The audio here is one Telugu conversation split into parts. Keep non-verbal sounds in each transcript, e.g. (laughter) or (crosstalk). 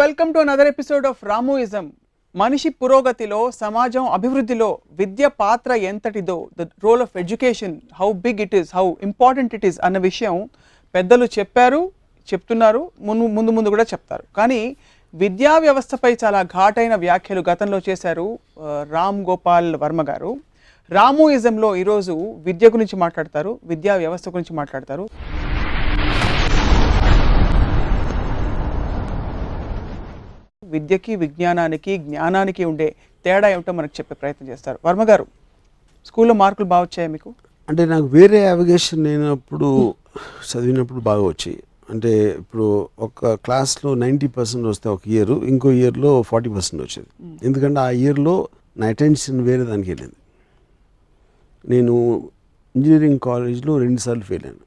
Welcome to another episode of Ramoism మనిషి పురోగతిలో సమాజం అభివృద్ధిలో విద్య పాత్ర ఎంతటిదో the role of education how big it is how important it is అన్న విషయం పెద్దలు చెప్పారు చెప్తున్నారు ముందు ముందు ముందు కూడా చెప్తారు. కానీ విద్యా వ్యవస్థపై చాలా ఘాటైన వ్యాఖ్యలు గతంలో చేశారు రామ్ గోపాల్ వర్మ గారు. రామోయిజంలో ఈరోజు విద్య గురించి మాట్లాడతారు విద్యా వ్యవస్థ గురించి మాట్లాడతారు. విద్యకి విజ్ఞానానికి జ్ఞానానికి ఉండే తేడా ఏమిటో మనకు చెప్పే ప్రయత్నం చేస్తారు. వర్మ గారు స్కూల్లో మార్కులు బాగా వచ్చాయా మీకు? అంటే నాకు వేరే అవగేషన్ లేనప్పుడు చదివినప్పుడు బాగా వచ్చాయి. అంటే ఇప్పుడు ఒక క్లాస్లో నైంటీ పర్సెంట్ వస్తే ఒక ఇయర్ ఇంకో ఇయర్లో ఫార్టీ పర్సెంట్ వచ్చేది. ఎందుకంటే ఆ ఇయర్లో నా అటెన్షన్ వేరే దానికి వెళ్ళింది. నేను ఇంజనీరింగ్ కాలేజ్లో రెండుసార్లు ఫెయిల్ అయ్యాను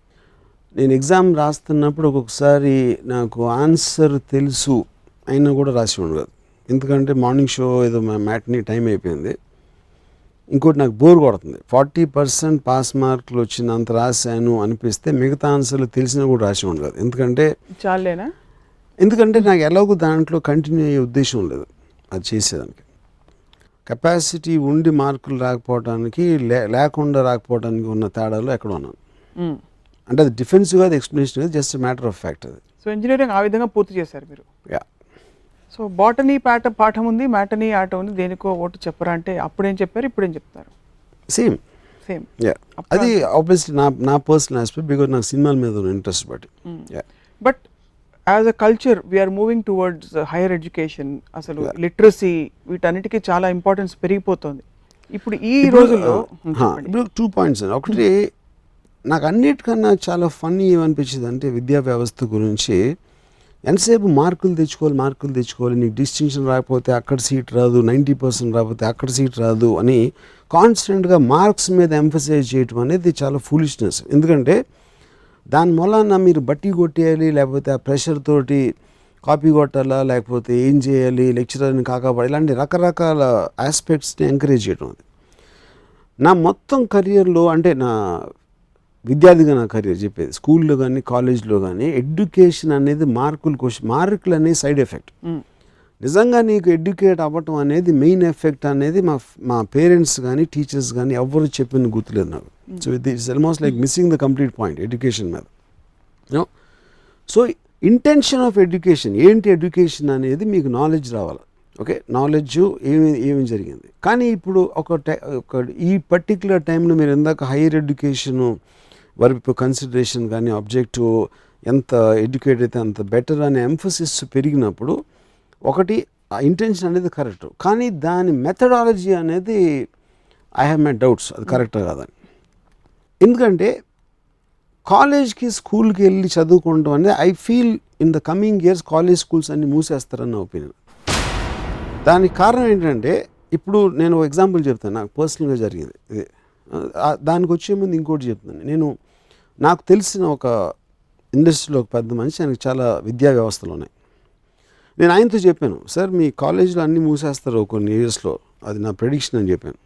నేను ఎగ్జామ్ రాస్తున్నప్పుడు ఒక్కొక్కసారి నాకు ఆన్సర్ తెలుసు అయినా కూడా రాసి ఉండదు. ఎందుకంటే మార్నింగ్ షో ఏదో మ్యాట్ని టైం అయిపోయింది. ఇంకోటి నాకు బోర్ కొడుతుంది. ఫార్టీ పర్సెంట్ పాస్ మార్కులు వచ్చినంత రాశాను అనిపిస్తే మిగతా ఆన్సర్లు తెలిసినా కూడా రాసి ఉండదు. ఎందుకంటే చాలేనా? ఎందుకంటే నాకు ఎలాగో దాంట్లో కంటిన్యూ అయ్యే ఉద్దేశం లేదు అది చేసేదానికి. కెపాసిటీ ఉండి మార్కులు రాకపోవడానికి లే లేకుండా రాకపోవడానికి ఉన్న తేడాలో ఎక్కడ ఉన్నాను. అంటే అది డిఫెన్సివ్గా అది explanation just matter of fact అది. సో ఇంజనీరింగ్ ఆ విధంగా పూర్తి చేశారు మీరు? యా. సో బాటనీ పాట పాఠం ఉంది మ్యాటనీ ఆట ఉంది దేనికో ఓటు చెప్పరా అంటే అప్పుడేం చెప్పారు ఇప్పుడేం చెప్తారు? సేమ్ సేమ్ యా అది ఆబ్వియస్లీ నా నా పర్సనల్ ఆస్పెక్ట్ బికాజ్ నాకు సినిమాల మీద ఉన్న ఇంట్రెస్ట్ బట్టి. Yeah but as a culture we're moving towards higher education అసలు లిటరసీ వీటన్నిటికీ చాలా ఇంపార్టెన్స్ పెరిగిపోతుంది. ఇప్పుడు ఈ రోజుల్లో హా, చెప్పండి. ఇప్పుడు టూ పాయింట్స్ అండి. ఒకటి నాకు అన్నిటికన్నా చాలా ఫన్నీ ఏమనిపించింది అంటే విద్యా వ్యవస్థ గురించి ఎంతసేపు మార్కులు తెచ్చుకోవాలి మార్కులు తెచ్చుకోవాలి నీకు డిస్టింక్షన్ రాకపోతే అక్కడ సీట్ రాదు నైంటీ పర్సెంట్ రాకపోతే అక్కడ సీట్ రాదు అని కాన్స్టెంట్గా మార్క్స్ మీద ఎంఫసైజ్ చేయటం అనేది చాలా ఫూలిష్నెస్ ఎందుకంటే దాని మూలాన మీరు బట్టి కొట్టేయాలి లేకపోతే ఆ ప్రెషర్ తోటి కాపీ కొట్టాలా లేకపోతే ఏం చేయాలి లెక్చరర్ని కాకపోవాలి ఇలాంటి రకరకాల ఆస్పెక్ట్స్ని ఎంకరేజ్ చేయడం అది. నా మొత్తం కెరియర్లో అంటే నా విద్యార్థిగా నా కెరియర్ చెప్పేది. స్కూల్లో కానీ కాలేజ్లో కానీ ఎడ్యుకేషన్ అనేది మార్కులు క్వశ్చన్ మార్కులు అనేది సైడ్ ఎఫెక్ట్. నిజంగా నీకు ఎడ్యుకేట్ అవ్వటం అనేది మెయిన్ ఎఫెక్ట్ అనేది మా మా పేరెంట్స్ కానీ టీచర్స్ కానీ ఎవరు చెప్పిన గుర్తులేదు నాకు. సో ఇది it's almost like missing the complete point education మీద. You know so intention of education ఏంటి ఎడ్యుకేషన్ అనేది మీకు నాలెడ్జ్ రావాలి. ఓకే? నాలెడ్జ్ ఏమి ఏమి జరిగింది? కానీ ఇప్పుడు ఒక టై ఒక ఈ పర్టిక్యులర్ టైంలో మీరు ఇందాక హైయర్ ఎడ్యుకేషన్ వరకు కన్సిడరేషన్ కానీ ఆబ్జెక్టివ్ ఎంత ఎడ్యుకేట్ అయితే అంత బెటర్ అనే ఎంఫసిస్ పెరిగినప్పుడు ఒకటి ఆ ఇంటెన్షన్ అనేది కరెక్ట్ కానీ దాని మెథడాలజీ అనేది ఐ హ్యావ్ మై డౌట్స్ అది కరెక్ట్ కాదని. ఎందుకంటే కాలేజ్కి స్కూల్కి వెళ్ళి చదువుకోవడం అనేది I feel in the coming years college schools అన్ని మూసేస్తారన్న ఒపీనియన్ దానికి కారణం ఏంటంటే ఇప్పుడు నేను ఎగ్జాంపుల్ చెప్తాను. నాకు పర్సనల్గా జరిగింది. ఇది దానికి వచ్చే ముందు ఇంకోటి చెప్తాను. నేను నాకు తెలిసిన ఒక ఇండస్ట్రీలో ఒక పెద్ద మనిషి ఆయనకి చాలా విద్యా వ్యవస్థలు ఉన్నాయి. నేను ఆయనతో చెప్పాను సార్ మీ కాలేజీలో అన్నీ మూసేస్తారు కొన్ని ఇయర్స్లో అది నా ప్రెడిక్షన్ అని చెప్పాను.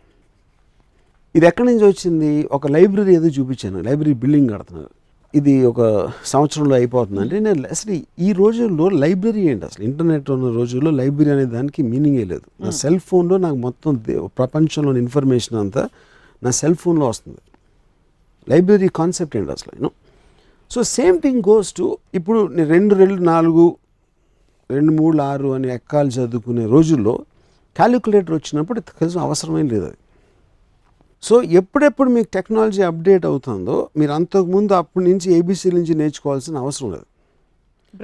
ఇది ఎక్కడి నుంచి వచ్చింది? ఒక లైబ్రరీ ఏదో చూపించాను లైబ్రరీ బిల్డింగ్ కడుతున్నారు. ఇది ఒక సంవత్సరంలో అయిపోతుంది అంటే నేను అసలు ఈ రోజుల్లో లైబ్రరీ ఏంటి అసలు? ఇంటర్నెట్ ఉన్న రోజుల్లో లైబ్రరీ అనే దానికి మీనింగే లేదు. నా సెల్ ఫోన్లో నాకు మొత్తం ప్రపంచంలోని ఇన్ఫర్మేషన్ అంతా నా సెల్ ఫోన్లో వస్తుంది. లైబ్రరీ కాన్సెప్ట్ ఏంటి అసలు you know so same thing goes to ఇప్పుడు నేను రెండు రెండు నాలుగు రెండు మూడు ఆరు అని ఎక్కాలు చదువుకునే రోజుల్లో క్యాలిక్యులేటర్ వచ్చినప్పుడు కనీసం అవసరమైన లేదు అది. సో ఎప్పుడెప్పుడు మీకు టెక్నాలజీ అప్డేట్ అవుతుందో మీరు అంతకుముందు అప్పటి నుంచి ఏబీసీ నుంచి నేర్చుకోవాల్సిన అవసరం లేదు.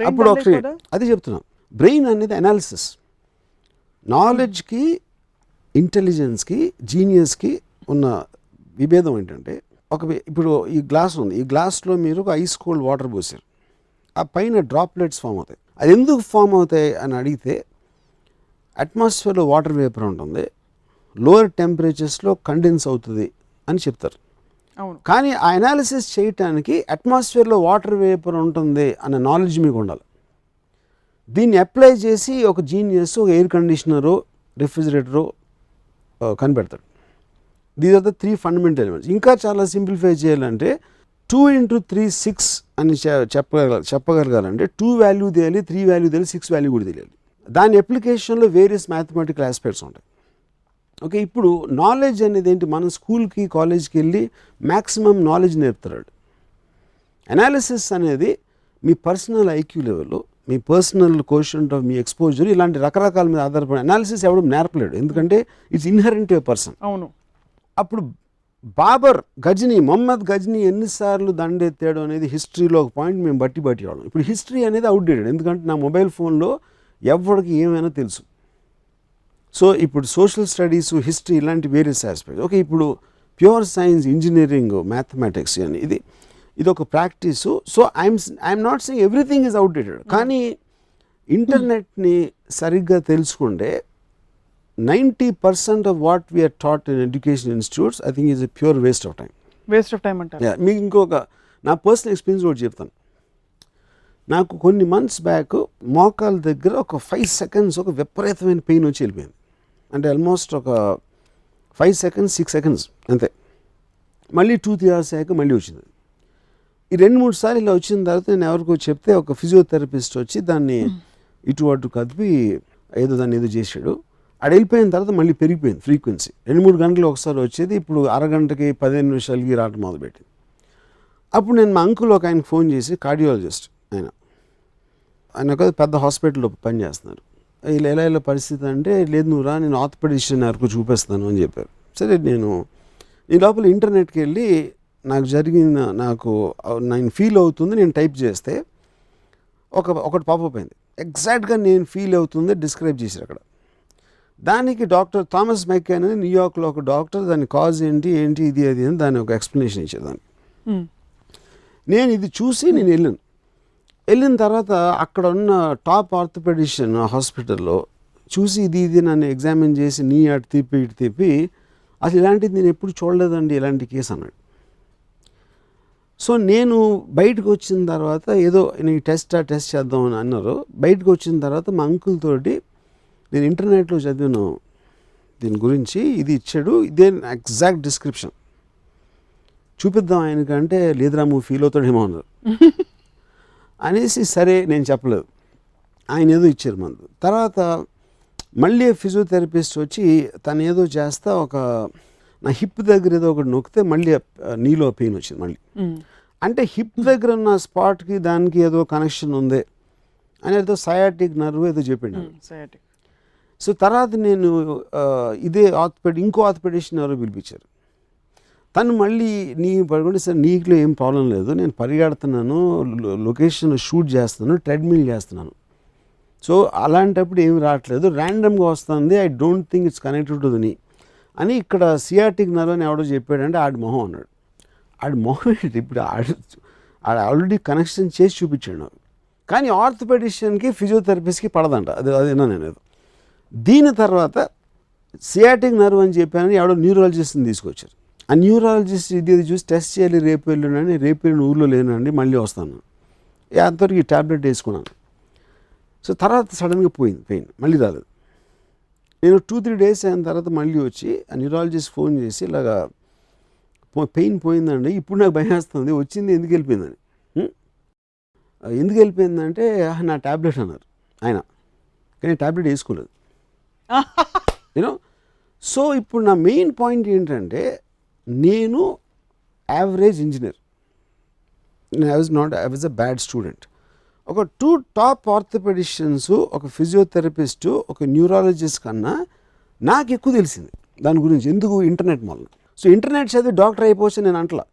అప్పుడు ఒకటి? అది చెప్తున్నాం. బ్రెయిన్ అనేది అనాలిసిస్ నాలెడ్జ్కి ఇంటెలిజెన్స్కి జీనియస్కి ఉన్న విభేదం ఏంటంటే ఒక ఇప్పుడు ఈ గ్లాస్ ఉంది. ఈ గ్లాస్లో మీరు ఒక ఐస్ కోల్డ్ వాటర్ పోసారు. ఆ పైన డ్రాప్లెట్స్ ఫామ్ అవుతాయి. అది ఎందుకు ఫామ్ అవుతాయి అని అడిగితే అట్మాస్ఫియర్లో వాటర్ వేపర్ ఉంటుంది. లోయర్ టెంపరేచర్స్లో కండెన్స్ అవుతుంది అని చెప్తారు. కానీ ఆ అనాలిసిస్ చేయటానికి అట్మాస్ఫియర్లో వాటర్ వేపర్ ఉంటుంది అన్న నాలెడ్జ్ మీకు ఉండాలి. దీన్ని అప్లై చేసి ఒక జీనియస్ ఒక air conditioner refrigerator కనిపెడతాడు. These are the three fundamental elements ఇంకా చాలా సింప్లిఫై చేయాలంటే టూ ఇంటూ త్రీ సిక్స్ అని చెప్పగల చెప్పగలగాలంటే టూ వాల్యూ తెలియాలి త్రీ వాల్యూ తెలియాలి సిక్స్ వాల్యూ కూడా తెలియాలి. దాని అప్లికేషన్లో వేరియస్ మ్యాథమెటికల్ ఆస్పెక్ట్స్ ఉంటాయి. ఓకే ఇప్పుడు నాలెడ్జ్ అనేది ఏంటి? మన స్కూల్కి కాలేజ్కి వెళ్ళి మ్యాక్సిమం నాలెడ్జ్ నేర్పుతాడు. అనాలిసిస్ అనేది మీ పర్సనల్ ఐక్యూ లెవెల్ మీ పర్సనల్ క్వశ్చన్ ఆఫ్ మీ ఎక్స్పోజర్ ఇలాంటి రకరకాల మీద ఆధారపడి అనాలిసిస్ ఎవడం నేర్పలేడు. ఎందుకంటే ఇట్స్ ఇన్హరెంట్ ఏ పర్సన్ అవును. అప్పుడు బాబర్ గజనీ మొహమ్మద్ గజనీ ఎన్నిసార్లు దండెత్తాడు అనేది హిస్టరీలో ఒక పాయింట్ మేము బట్టి బట్టి వాళ్ళం. ఇప్పుడు హిస్టరీ అనేది అవుట్డేటెడ్ ఎందుకంటే నా మొబైల్ ఫోన్లో ఎవరికి ఏమైనా తెలుసు. సో ఇప్పుడు సోషల్ స్టడీస్ హిస్టరీ ఇలాంటి వేరియస్ ఆస్పెక్ట్స్ ఓకే ఇప్పుడు ప్యూర్ సైన్స్ ఇంజనీరింగ్ మ్యాథమెటిక్స్ అని ఇది ఇది ఒక practice so I'm I'm not saying everything is outdated కానీ ఇంటర్నెట్ని సరిగ్గా తెలుసుకుంటే ninety percent of what we're taught in education institutes I think is a pure waste of time waste of time అంటారు. యా, మీకు ఇంకొక నా పర్సనల్ ఎక్స్పీరియన్స్ కూడా చెప్తాను. నాకు కొన్ని మంత్స్ బ్యాక్ మోకాల దగ్గర ఒక ఫైవ్ సెకండ్స్ ఒక విపరీతమైన పెయిన్ వచ్చి వెళ్ళిపోయింది. అంటే ఆల్మోస్ట్ ఒక ఫైవ్ సెకండ్స్ సిక్స్ సెకండ్స్ అంతే. మళ్ళీ టూ త్రీ అవర్స్ అయ్యాక మళ్ళీ వచ్చింది. ఈ రెండు మూడు సార్లు ఇలా వచ్చిన తర్వాత నేను ఎవరికో చెప్తే ఒక ఫిజియోథెరపిస్ట్ వచ్చి దాన్ని ఇటు అటు కదిపి ఏదో దాన్ని ఏదో చేశాడు. ఆడ వెళ్ళిపోయిన తర్వాత మళ్ళీ పెరిగిపోయింది ఫ్రీక్వెన్సీ. రెండు మూడు గంటలు ఒకసారి వచ్చేది ఇప్పుడు అరగంటకి పదిహేను నిమిషాలకి రావడం మొదలుపెట్టింది. అప్పుడు నేను మా అంకుల్ ఒక ఆయనకు ఫోన్ చేసి కార్డియాలజిస్ట్ ఆయన. ఆయన ఒక పెద్ద హాస్పిటల్లో పనిచేస్తున్నారు ఇలా ఎలా ఇలా పరిస్థితి అంటే లేదు నువ్వు రా నేను ఆర్థోపెడిషన్ వరకు చూపిస్తాను అని చెప్పారు. సరే నేను ఈ లోపల ఇంటర్నెట్కి వెళ్ళి నాకు జరిగిన నాకు నేను ఫీల్ అవుతుంది నేను టైప్ చేస్తే ఒక ఒకటి పాపప్ అయింది. ఎగ్జాక్ట్గా నేను ఫీల్ అవుతుంది డిస్క్రైబ్ చేశారు అక్కడ. దానికి డాక్టర్ థామస్ మైకెన్ అని న్యూయార్క్లో ఒక డాక్టర్ దాని కాజ్ ఏంటి ఏంటి ఇది అది అని దాని ఒక ఎక్స్ప్లెనేషన్ ఉమ్. నేను ఇది చూసి నేను వెళ్ళాను. వెళ్ళిన తర్వాత అక్కడ ఉన్న టాప్ ఆర్థోపెడిషియన్ హాస్పిటల్లో చూసి ఇది ఇది నన్ను ఎగ్జామిన్ చేసి నీ అటు తిప్పి ఇటు తిప్పి అసలు ఇలాంటిది నేను ఎప్పుడు చూడలేదండి ఇలాంటి కేసు అన్నాడు. సో నేను బయటకు వచ్చిన తర్వాత ఏదో నేను టెస్ట్ ఆ టెస్ట్ చేద్దాం అని అన్నారు. బయటకు వచ్చిన తర్వాత మా అంకుల్ తోటి నేను ఇంటర్నెట్లో చదివాను దీని గురించి ఇది ఇచ్చాడు. ఇదే ఎగ్జాక్ట్ డిస్క్రిప్షన్. చూపిద్దాం ఆయనకంటే లేదురా నువ్వు ఫీల్ అవుతాడేమో అన్నారు. (laughs) అనేసి సరే నేను చెప్పలేదు. ఆయన ఏదో ఇచ్చారు మందు. తర్వాత మళ్ళీ ఫిజియోథెరపిస్ట్ వచ్చి తను ఏదో చేస్తా ఒక నా హిప్ దగ్గర ఏదో ఒకటి నొక్కితే మళ్ళీ నీలో పెయిన్ వచ్చింది మళ్ళీ. అంటే హిప్ దగ్గర ఉన్న స్పాట్కి దానికి ఏదో కనెక్షన్ ఉంది అని ఏదో సయాటిక్ నర్వ్ ఏదో చెప్పిండు. సో తర్వాత నేను ఇదే ఆర్థోపెడ్ ఇంకో ఆర్థోపెడిషన్ ఎవరో పిలిపించారు. తను మళ్ళీ నీ పడుకుంటే సార్ నీకులో ఏం ప్రాబ్లం లేదు నేను పరిగెడుతున్నాను లొకేషన్ షూట్ చేస్తున్నాను ట్రెడ్మిల్ చేస్తున్నాను. సో అలాంటప్పుడు ఏమి రావట్లేదు ర్యాండమ్గా వస్తుంది I don't think it's connected to knee అని ఇక్కడ సియాటిక్ నర్వ్ అని ఎవడో చెప్పాడంటే ఆడి మొహం అన్నాడు. ఆడి మొహం ఏంటి? ఇప్పుడు ఆడు ఆడ ఆల్రెడీ కనెక్షన్ చేసి చూపించాడు నాకు. కానీ ఆర్థోపెడిషియన్కి ఫిజియోథెరపిస్ట్కి పడదంట. అది అదేనా నేను. దీని తర్వాత సియాటిక్ నర్వ్ అని చెప్పానని ఎవడో న్యూరాలజిస్ట్ని తీసుకొచ్చారు. ఆ న్యూరాలజిస్ట్ ఇది చూసి టెస్ట్ చేయాలి రేపు వెళ్ళినండి రేపు వెళ్ళిన ఊర్లో లేనండి మళ్ళీ వస్తాను. ఏ అంతవరకు ఈ ట్యాబ్లెట్ వేసుకున్నాను. సో తర్వాత సడన్గా పోయింది పెయిన్ మళ్ళీ రాలేదు. నేను టూ త్రీ డేస్ అయిన తర్వాత మళ్ళీ వచ్చి ఆ న్యూరాలజిస్ట్ ఫోన్ చేసి ఇలాగా పో- పెయిన్ పోయిందండి ఇప్పుడు నాకు భయం వేస్తుంది వచ్చింది ఎందుకు వెళ్ళిపోయిందని. ఎందుకు వెళ్ళిపోయిందంటే నా ట్యాబ్లెట్ అన్నారు ఆయన. కానీ ట్యాబ్లెట్ వేసుకోలేదు. (laughs) యూనో సో ఇప్పుడు నా మెయిన్ పాయింట్ ఏంటంటే నేను average engineer I was not I was a bad student ఒక టూ టాప్ ఆర్థోపెడిషియన్స్ ఒక ఫిజియోథెరపిస్టు ఒక న్యూరాలజిస్ట్ కన్నా నాకు ఎక్కువ తెలిసింది. దాని గురించి ఎందుకు ఇంటర్నెట్ వల్ల సో ఇంటర్నెట్ చదివి డాక్టర్ అయిపోవచ్చు నేను అంటలా.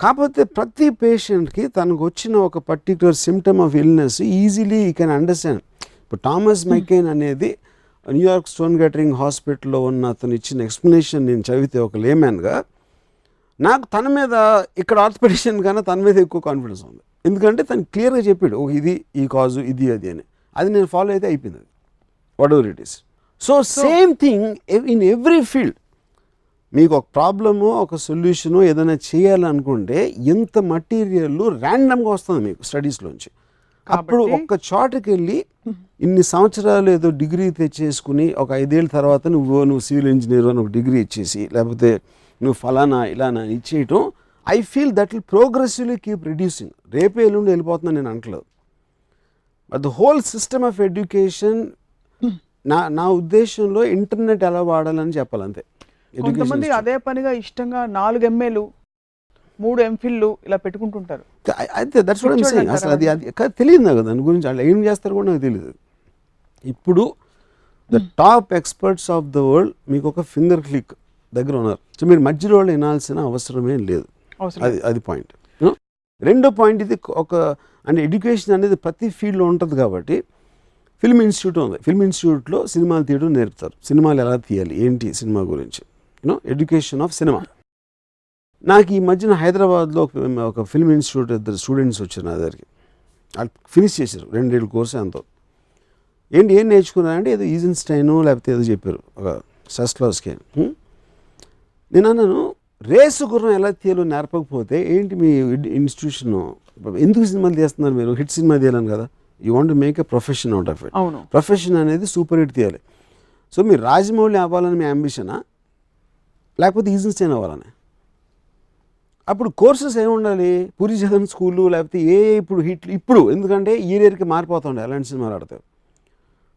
కాకపోతే ప్రతి పేషెంట్కి తనకు వచ్చిన ఒక particular symptom of illness easily he can understand ఇప్పుడు థామస్ మైకెయిన్ అనేది న్యూయార్క్ స్టోన్ గెటరింగ్ హాస్పిటల్లో ఉన్న అతను ఇచ్చిన ఎక్స్ప్లెనేషన్ నేను చదివితే ఒక లేమ్యాన్గా నాకు తన మీద ఇక్కడ ఆర్థోపెడిషన్ కన్నా తన మీద ఎక్కువ కాన్ఫిడెన్స్ ఉంది. ఎందుకంటే తను క్లియర్గా చెప్పాడు ఓ ఇది ఈ కాజు ఇది అది అని. అది నేను ఫాలో అయితే అయిపోయింది అది. Whatever it is so same thing in every field మీకు ఒక ప్రాబ్లము ఒక సొల్యూషను ఏదైనా చేయాలనుకుంటే ఎంత మటీరియల్ ర్యాండమ్గా వస్తుంది మీకు స్టడీస్లోంచి అప్పుడు ఒక్క చోటకి వెళ్ళి ఇన్ని సంవత్సరాలు ఏదో డిగ్రీ తెచ్చేసుకుని ఒక ఐదేళ్ళ తర్వాత నువ్వు నువ్వు సివిల్ ఇంజనీర్ అని ఒక డిగ్రీ ఇచ్చేసి లేకపోతే నువ్వు ఫలానా ఇలానా ఇచ్చేయటం I feel that will progressively keep reducing. రేపే ఎల్లుండి వెళ్ళిపోతుందని నేను అంటలేదు but the whole system of education నా నా ఉద్దేశంలో ఇంటర్నెట్ ఎలా వాడాలని చెప్పాలి అంతే కొంతమంది అదే పనిగా ఇష్టంగా నాలుగు ఎంఏలు మూడు ఎంఫిల్లు ఇలా పెట్టుకుంటుంటారు. అయితే దట్స్ వాట్ అసలు అది అది తెలియదు నాకు దాని గురించి వాళ్ళు ఏం చేస్తారో కూడా నాకు తెలియదు. ఇప్పుడు the top experts of the world మీకు ఒక ఫింగర్ క్లిక్ దగ్గర ఉన్నారు. సో మీరు మధ్యలో వాళ్ళు వినాల్సిన అవసరమే లేదు. అది అది పాయింట్ రెండో పాయింట్ ఇది ఒక అంటే ఎడ్యుకేషన్ అనేది ప్రతి ఫీల్డ్లో ఉంటుంది కాబట్టి ఫిల్మ్ ఇన్స్టిట్యూట్ ఉంది. ఫిల్మ్ ఇన్స్టిట్యూట్లో సినిమాలు తీయడం నేర్పుతారు. సినిమాలు ఎలా తీయాలి? ఏంటి సినిమా గురించి? యూనో ఎడ్యుకేషన్ ఆఫ్ సినిమా నాకు ఈ మధ్యన హైదరాబాద్లో ఒక ఫిల్మ్ ఇన్స్టిట్యూట్ ఇద్దరు స్టూడెంట్స్ వచ్చారు నా దగ్గరికి. వాళ్ళు ఫినిష్ చేశారు రెండేళ్ళ కోర్సు ఎంతో ఏంటి ఏం నేర్చుకున్నారంటే ఏదో ఈజన్స్టైన్ లేకపోతే ఏదో చెప్పారు ఒక సస్లాస్కి నేను అన్నాను రేసు గుర్రం ఎలా తీయాలో నేర్పకపోతే ఏంటి మీ ఇన్స్టిట్యూషన్? ఎందుకు సినిమాలు తీస్తున్నారు మీరు? హిట్ సినిమా తీయాలని కదా. You want make a profession out of it profession అనేది సూపర్ హిట్ తీయాలి. సో మీరు రాజమౌళి అవ్వాలని మీ అంబిషనా లేకపోతే ఈజన్స్టైన్ అవ్వాలని? అప్పుడు కోర్సెస్ ఏమి ఉండాలి పూరి జగన్ స్కూళ్ళు లేకపోతే ఏ ఇప్పుడు హిట్ ఇప్పుడు ఎందుకంటే ఈ ఇయర్కి మారిపోతుండే అలాంటి సినిమాలు ఆడతాయి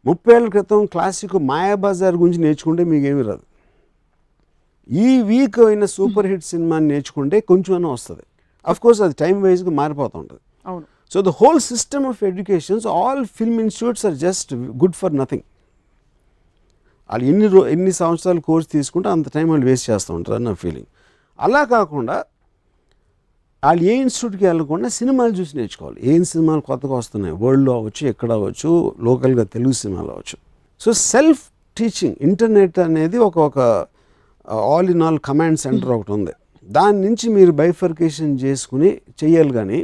ముప్పై ఏళ్ళ క్రితం క్లాసిక్ మాయాబజార్ గురించి నేర్చుకుంటే మీకేమీ రాదు. ఈ వీక్ అయిన సూపర్ హిట్ సినిమాని నేర్చుకుంటే కొంచెం వస్తుంది. అఫ్ కోర్స్ అది టైం వైజ్గా మారిపోతూ ఉంటుంది. అవును. So the whole system of educations all film institutes are just good for nothing వాళ్ళు ఎన్ని రో ఎన్ని సంవత్సరాలు కోర్స్ తీసుకుంటే అంత టైం వాళ్ళు వేస్ట్ చేస్తూ ఉంటారు అని నా ఫీలింగ్ అలా కాకుండా వాళ్ళు ఏ ఇన్స్టిట్యూట్కి వెళ్ళకుండా సినిమాలు చూసి నేర్చుకోవాలి. ఏం సినిమాలు కొత్తగా వస్తున్నాయి? వరల్డ్లో అవ్వచ్చు ఎక్కడ అవ్వచ్చు లోకల్గా తెలుగు సినిమాలు అవ్వచ్చు. సో సెల్ఫ్ టీచింగ్ ఇంటర్నెట్ అనేది ఒక ఒక all in all command centre ఒకటి ఉంది. దాని నుంచి మీరు బైఫర్కేషన్ చేసుకుని చెయ్యాలి కానీ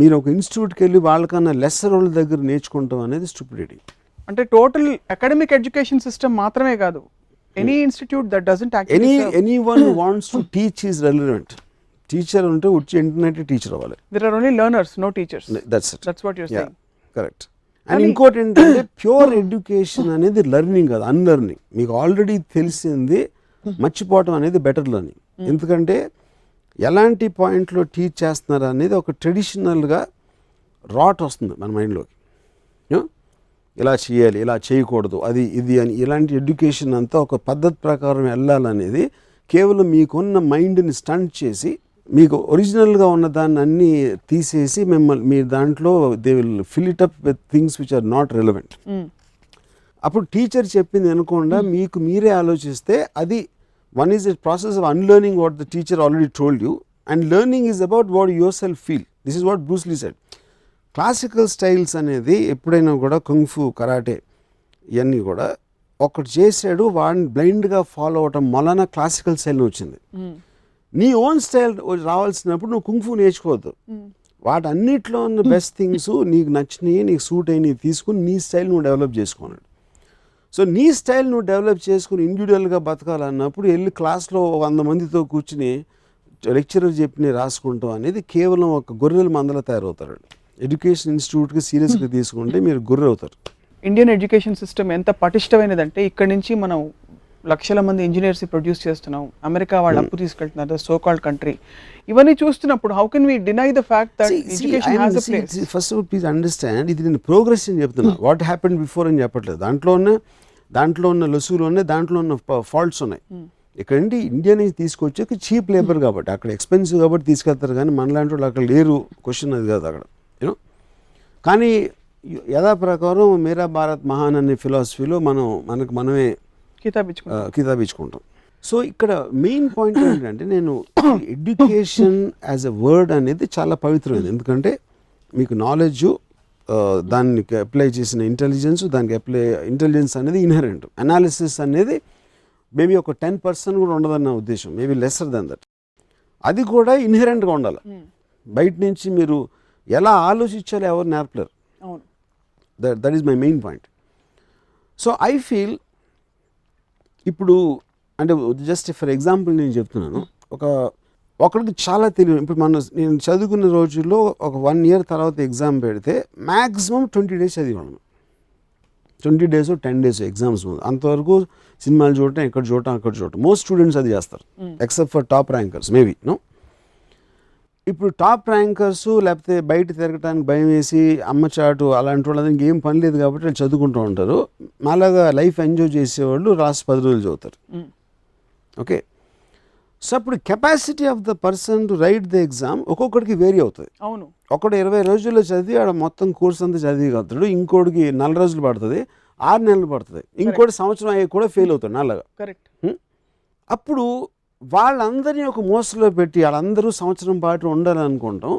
మీరు ఒక ఇన్స్టిట్యూట్కి వెళ్ళి వాళ్ళకన్నా లెస్సర్ వాళ్ళ దగ్గర నేర్చుకుంటాం అనేది స్టూపిడిటీ అంటే టోటల్ అకాడమిక్ ఎడ్యుకేషన్ సిస్టమ్ మాత్రమే కాదు any institute that doesn't any any one wants to teach is relevant. Teacher ఉంటే వచ్చి ఇంటర్నెట్ టీచర్ అవ్వాలి. There are only learners no teachers that's it that's what you're saying correct and ఇంకోటి ఏంటంటే ప్యూర్ ఎడ్యుకేషన్ అనేది లెర్నింగ్ కాదు అన్లెర్నింగ్ మీకు ఆల్రెడీ తెలిసింది మర్చిపోవటం అనేది బెటర్ లెర్నింగ్ ఎందుకంటే ఎలాంటి పాయింట్లో టీచ్ చేస్తున్నారు అనేది ఒక ట్రెడిషనల్గా రాట్ వస్తుంది మన మైండ్లోకి? ఇలా చేయాలి ఇలా చేయకూడదు అది ఇది అని ఇలాంటి ఎడ్యుకేషన్ అంతా ఒక పద్ధతి ప్రకారం వెళ్ళాలనేది కేవలం మీకున్న మైండ్ని స్టంట్ చేసి మీకు ఒరిజినల్గా ఉన్న దాన్ని అన్నీ తీసేసి మిమ్మల్ని మీ దాంట్లో they will fill it up with things which are not relevant అప్పుడు టీచర్ చెప్పింది అనకుండా మీకు మీరే ఆలోచిస్తే అది one is it process of unlearning what the teacher already told you and learning is about what yourself feel this is what Bruce Lee said classical styles అనేది ఎప్పుడైనా కూడా కుంగ్ఫు కరాటే ఇవన్నీ కూడా ఒకటి చేసాడు వాడిని బ్లైండ్గా ఫాలో అవటం వలన క్లాసికల్ స్టైల్ వచ్చింది. నీ ఓన్ స్టైల్ రావాల్సినప్పుడు నువ్వు కుంగ్ఫు నేర్చుకోవద్దు. వాటన్నిటిలో ఉన్న బెస్ట్ థింగ్స్ నీకు నచ్చినవి నీకు సూట్ అయినవి తీసుకుని నీ స్టైల్ నువ్వు డెవలప్ చేసుకున్నాడు సో నీ స్టైల్ నువ్వు డెవలప్ చేసుకుని ఇండివిజువల్గా బతకాలన్నప్పుడు వెళ్ళి క్లాస్లో వంద మందితో కూర్చుని లెక్చరర్ చెప్పిన రాసుకుంటాం అనేది కేవలం ఒక గొర్రెల మందల తయారవుతారు. ఎడ్యుకేషన్ ఇన్స్టిట్యూట్కి సీరియస్గా తీసుకుంటే మీరు గొర్రె అవుతారు. ఇండియన్ ఎడ్యుకేషన్ సిస్టమ్ ఎంత పటిష్టమైనదంటే ఇక్కడ నుంచి మనం లక్షల మంది ఇంజనీర్స్ ప్రొడ్యూస్ చేస్తున్నాం. అమెరికా వాళ్ళు అప్పు తీసుకెళ్తున్నారు సో కాల్డ్ కంట్రీ ఇవన్నీ చూస్తున్నప్పుడు how can we deny the fact that education has a place first of please understand ఇది నేను ప్రోగ్రెస్ అని చెప్తున్నా వాట్ హ్యాపెన్ బిఫోర్ అని చెప్పట్లేదు. దాంట్లో ఉన్న దాంట్లో ఉన్న లొసుగులు ఉన్నాయి దాంట్లో ఉన్న ఫాల్ట్స్ ఉన్నాయి. ఇక్కడ నుండి ఇండియా నుంచి తీసుకొచ్చాక చీప్ లేబర్ కాబట్టి అక్కడ ఎక్స్పెన్సివ్ కాబట్టి తీసుకెళ్తారు కానీ మనలాంటి వాళ్ళు అక్కడ లేరు. క్వశ్చన్ అది కాదు అక్కడ. యూనో కానీ యథా ప్రకారం మేరా భారత్ మహాన్ అనే ఫిలాసఫీలో మనం మనకు మనమే కితాబ్ ఇచ్చుకుంటాం కితాబ్ ఇచ్చుకుంటాం సో ఇక్కడ మెయిన్ పాయింట్ ఏంటంటే నేను ఎడ్యుకేషన్ యాజ్ ఎ వర్డ్ అనేది చాలా పవిత్రమైనది ఎందుకంటే మీకు నాలెడ్జ్ దానికి అప్లై చేసిన ఇంటెలిజెన్స్ దానికి అప్లై ఇంటెలిజెన్స్ అనేది ఇన్హరెంట్ అనాలిసిస్ అనేది మేబీ ఒక టెన్ పర్సెంట్ కూడా ఉండదన్న ఉద్దేశం. మేబీ లెసర్ దెన్ దట్ అది కూడా ఇన్హరెంట్గా ఉండాలి. బయట నుంచి మీరు ఎలా ఆలోచించాలో ఎవరు నేర్పలేరు. అవును. That that is my main point so I feel ఇప్పుడు అంటే జస్ట్ ఫర్ ఎగ్జాంపుల్ నేను చెప్తున్నాను. ఒక ఒకరికి చాలా తెలియదు. ఇప్పుడు మన నేను చదువుకున్న రోజుల్లో ఒక వన్ ఇయర్ తర్వాత ఎగ్జామ్ పెడితే మ్యాక్సిమం ట్వంటీ డేస్ చదివాను. Twenty days ten days exams ముందు. అంతవరకు సినిమాలు చూడటం ఎక్కడ చూడటం అక్కడ చూడటం. మోస్ట్ స్టూడెంట్స్ అది చేస్తారు. Except for top rankers maybe no ఇప్పుడు టాప్ ర్యాంకర్స్ లేకపోతే బయట తిరగటానికి భయం వేసి అమ్మ చాటు అలాంటి వాళ్ళకి ఏం పని లేదు కాబట్టి వాళ్ళు చదువుకుంటూ ఉంటారు. మాలాగా లైఫ్ ఎంజాయ్ చేసేవాళ్ళు లాస్ట్ పది రోజులు చదువుతారు. ఓకే. సో అప్పుడు capacity of the person to write the exam ఒక్కొక్కడికి వేరీ అవుతుంది. అవును. ఒకడు ఇరవై రోజుల్లో చదివి ఆడ మొత్తం కోర్స్ అంతా చదివిగలుగుతాడు. ఇంకోటికి నెల రోజులు పడుతుంది. ఆరు నెలలు పడుతుంది. ఇంకోటి సంవత్సరం అయ్యి కూడా ఫెయిల్ అవుతాడు నల్లగా కరెక్ట్ అప్పుడు వాళ్ళందరినీ ఒక మోసలో పెట్టి వాళ్ళందరూ సంవత్సరం పాటు ఉండాలనుకుంటాం.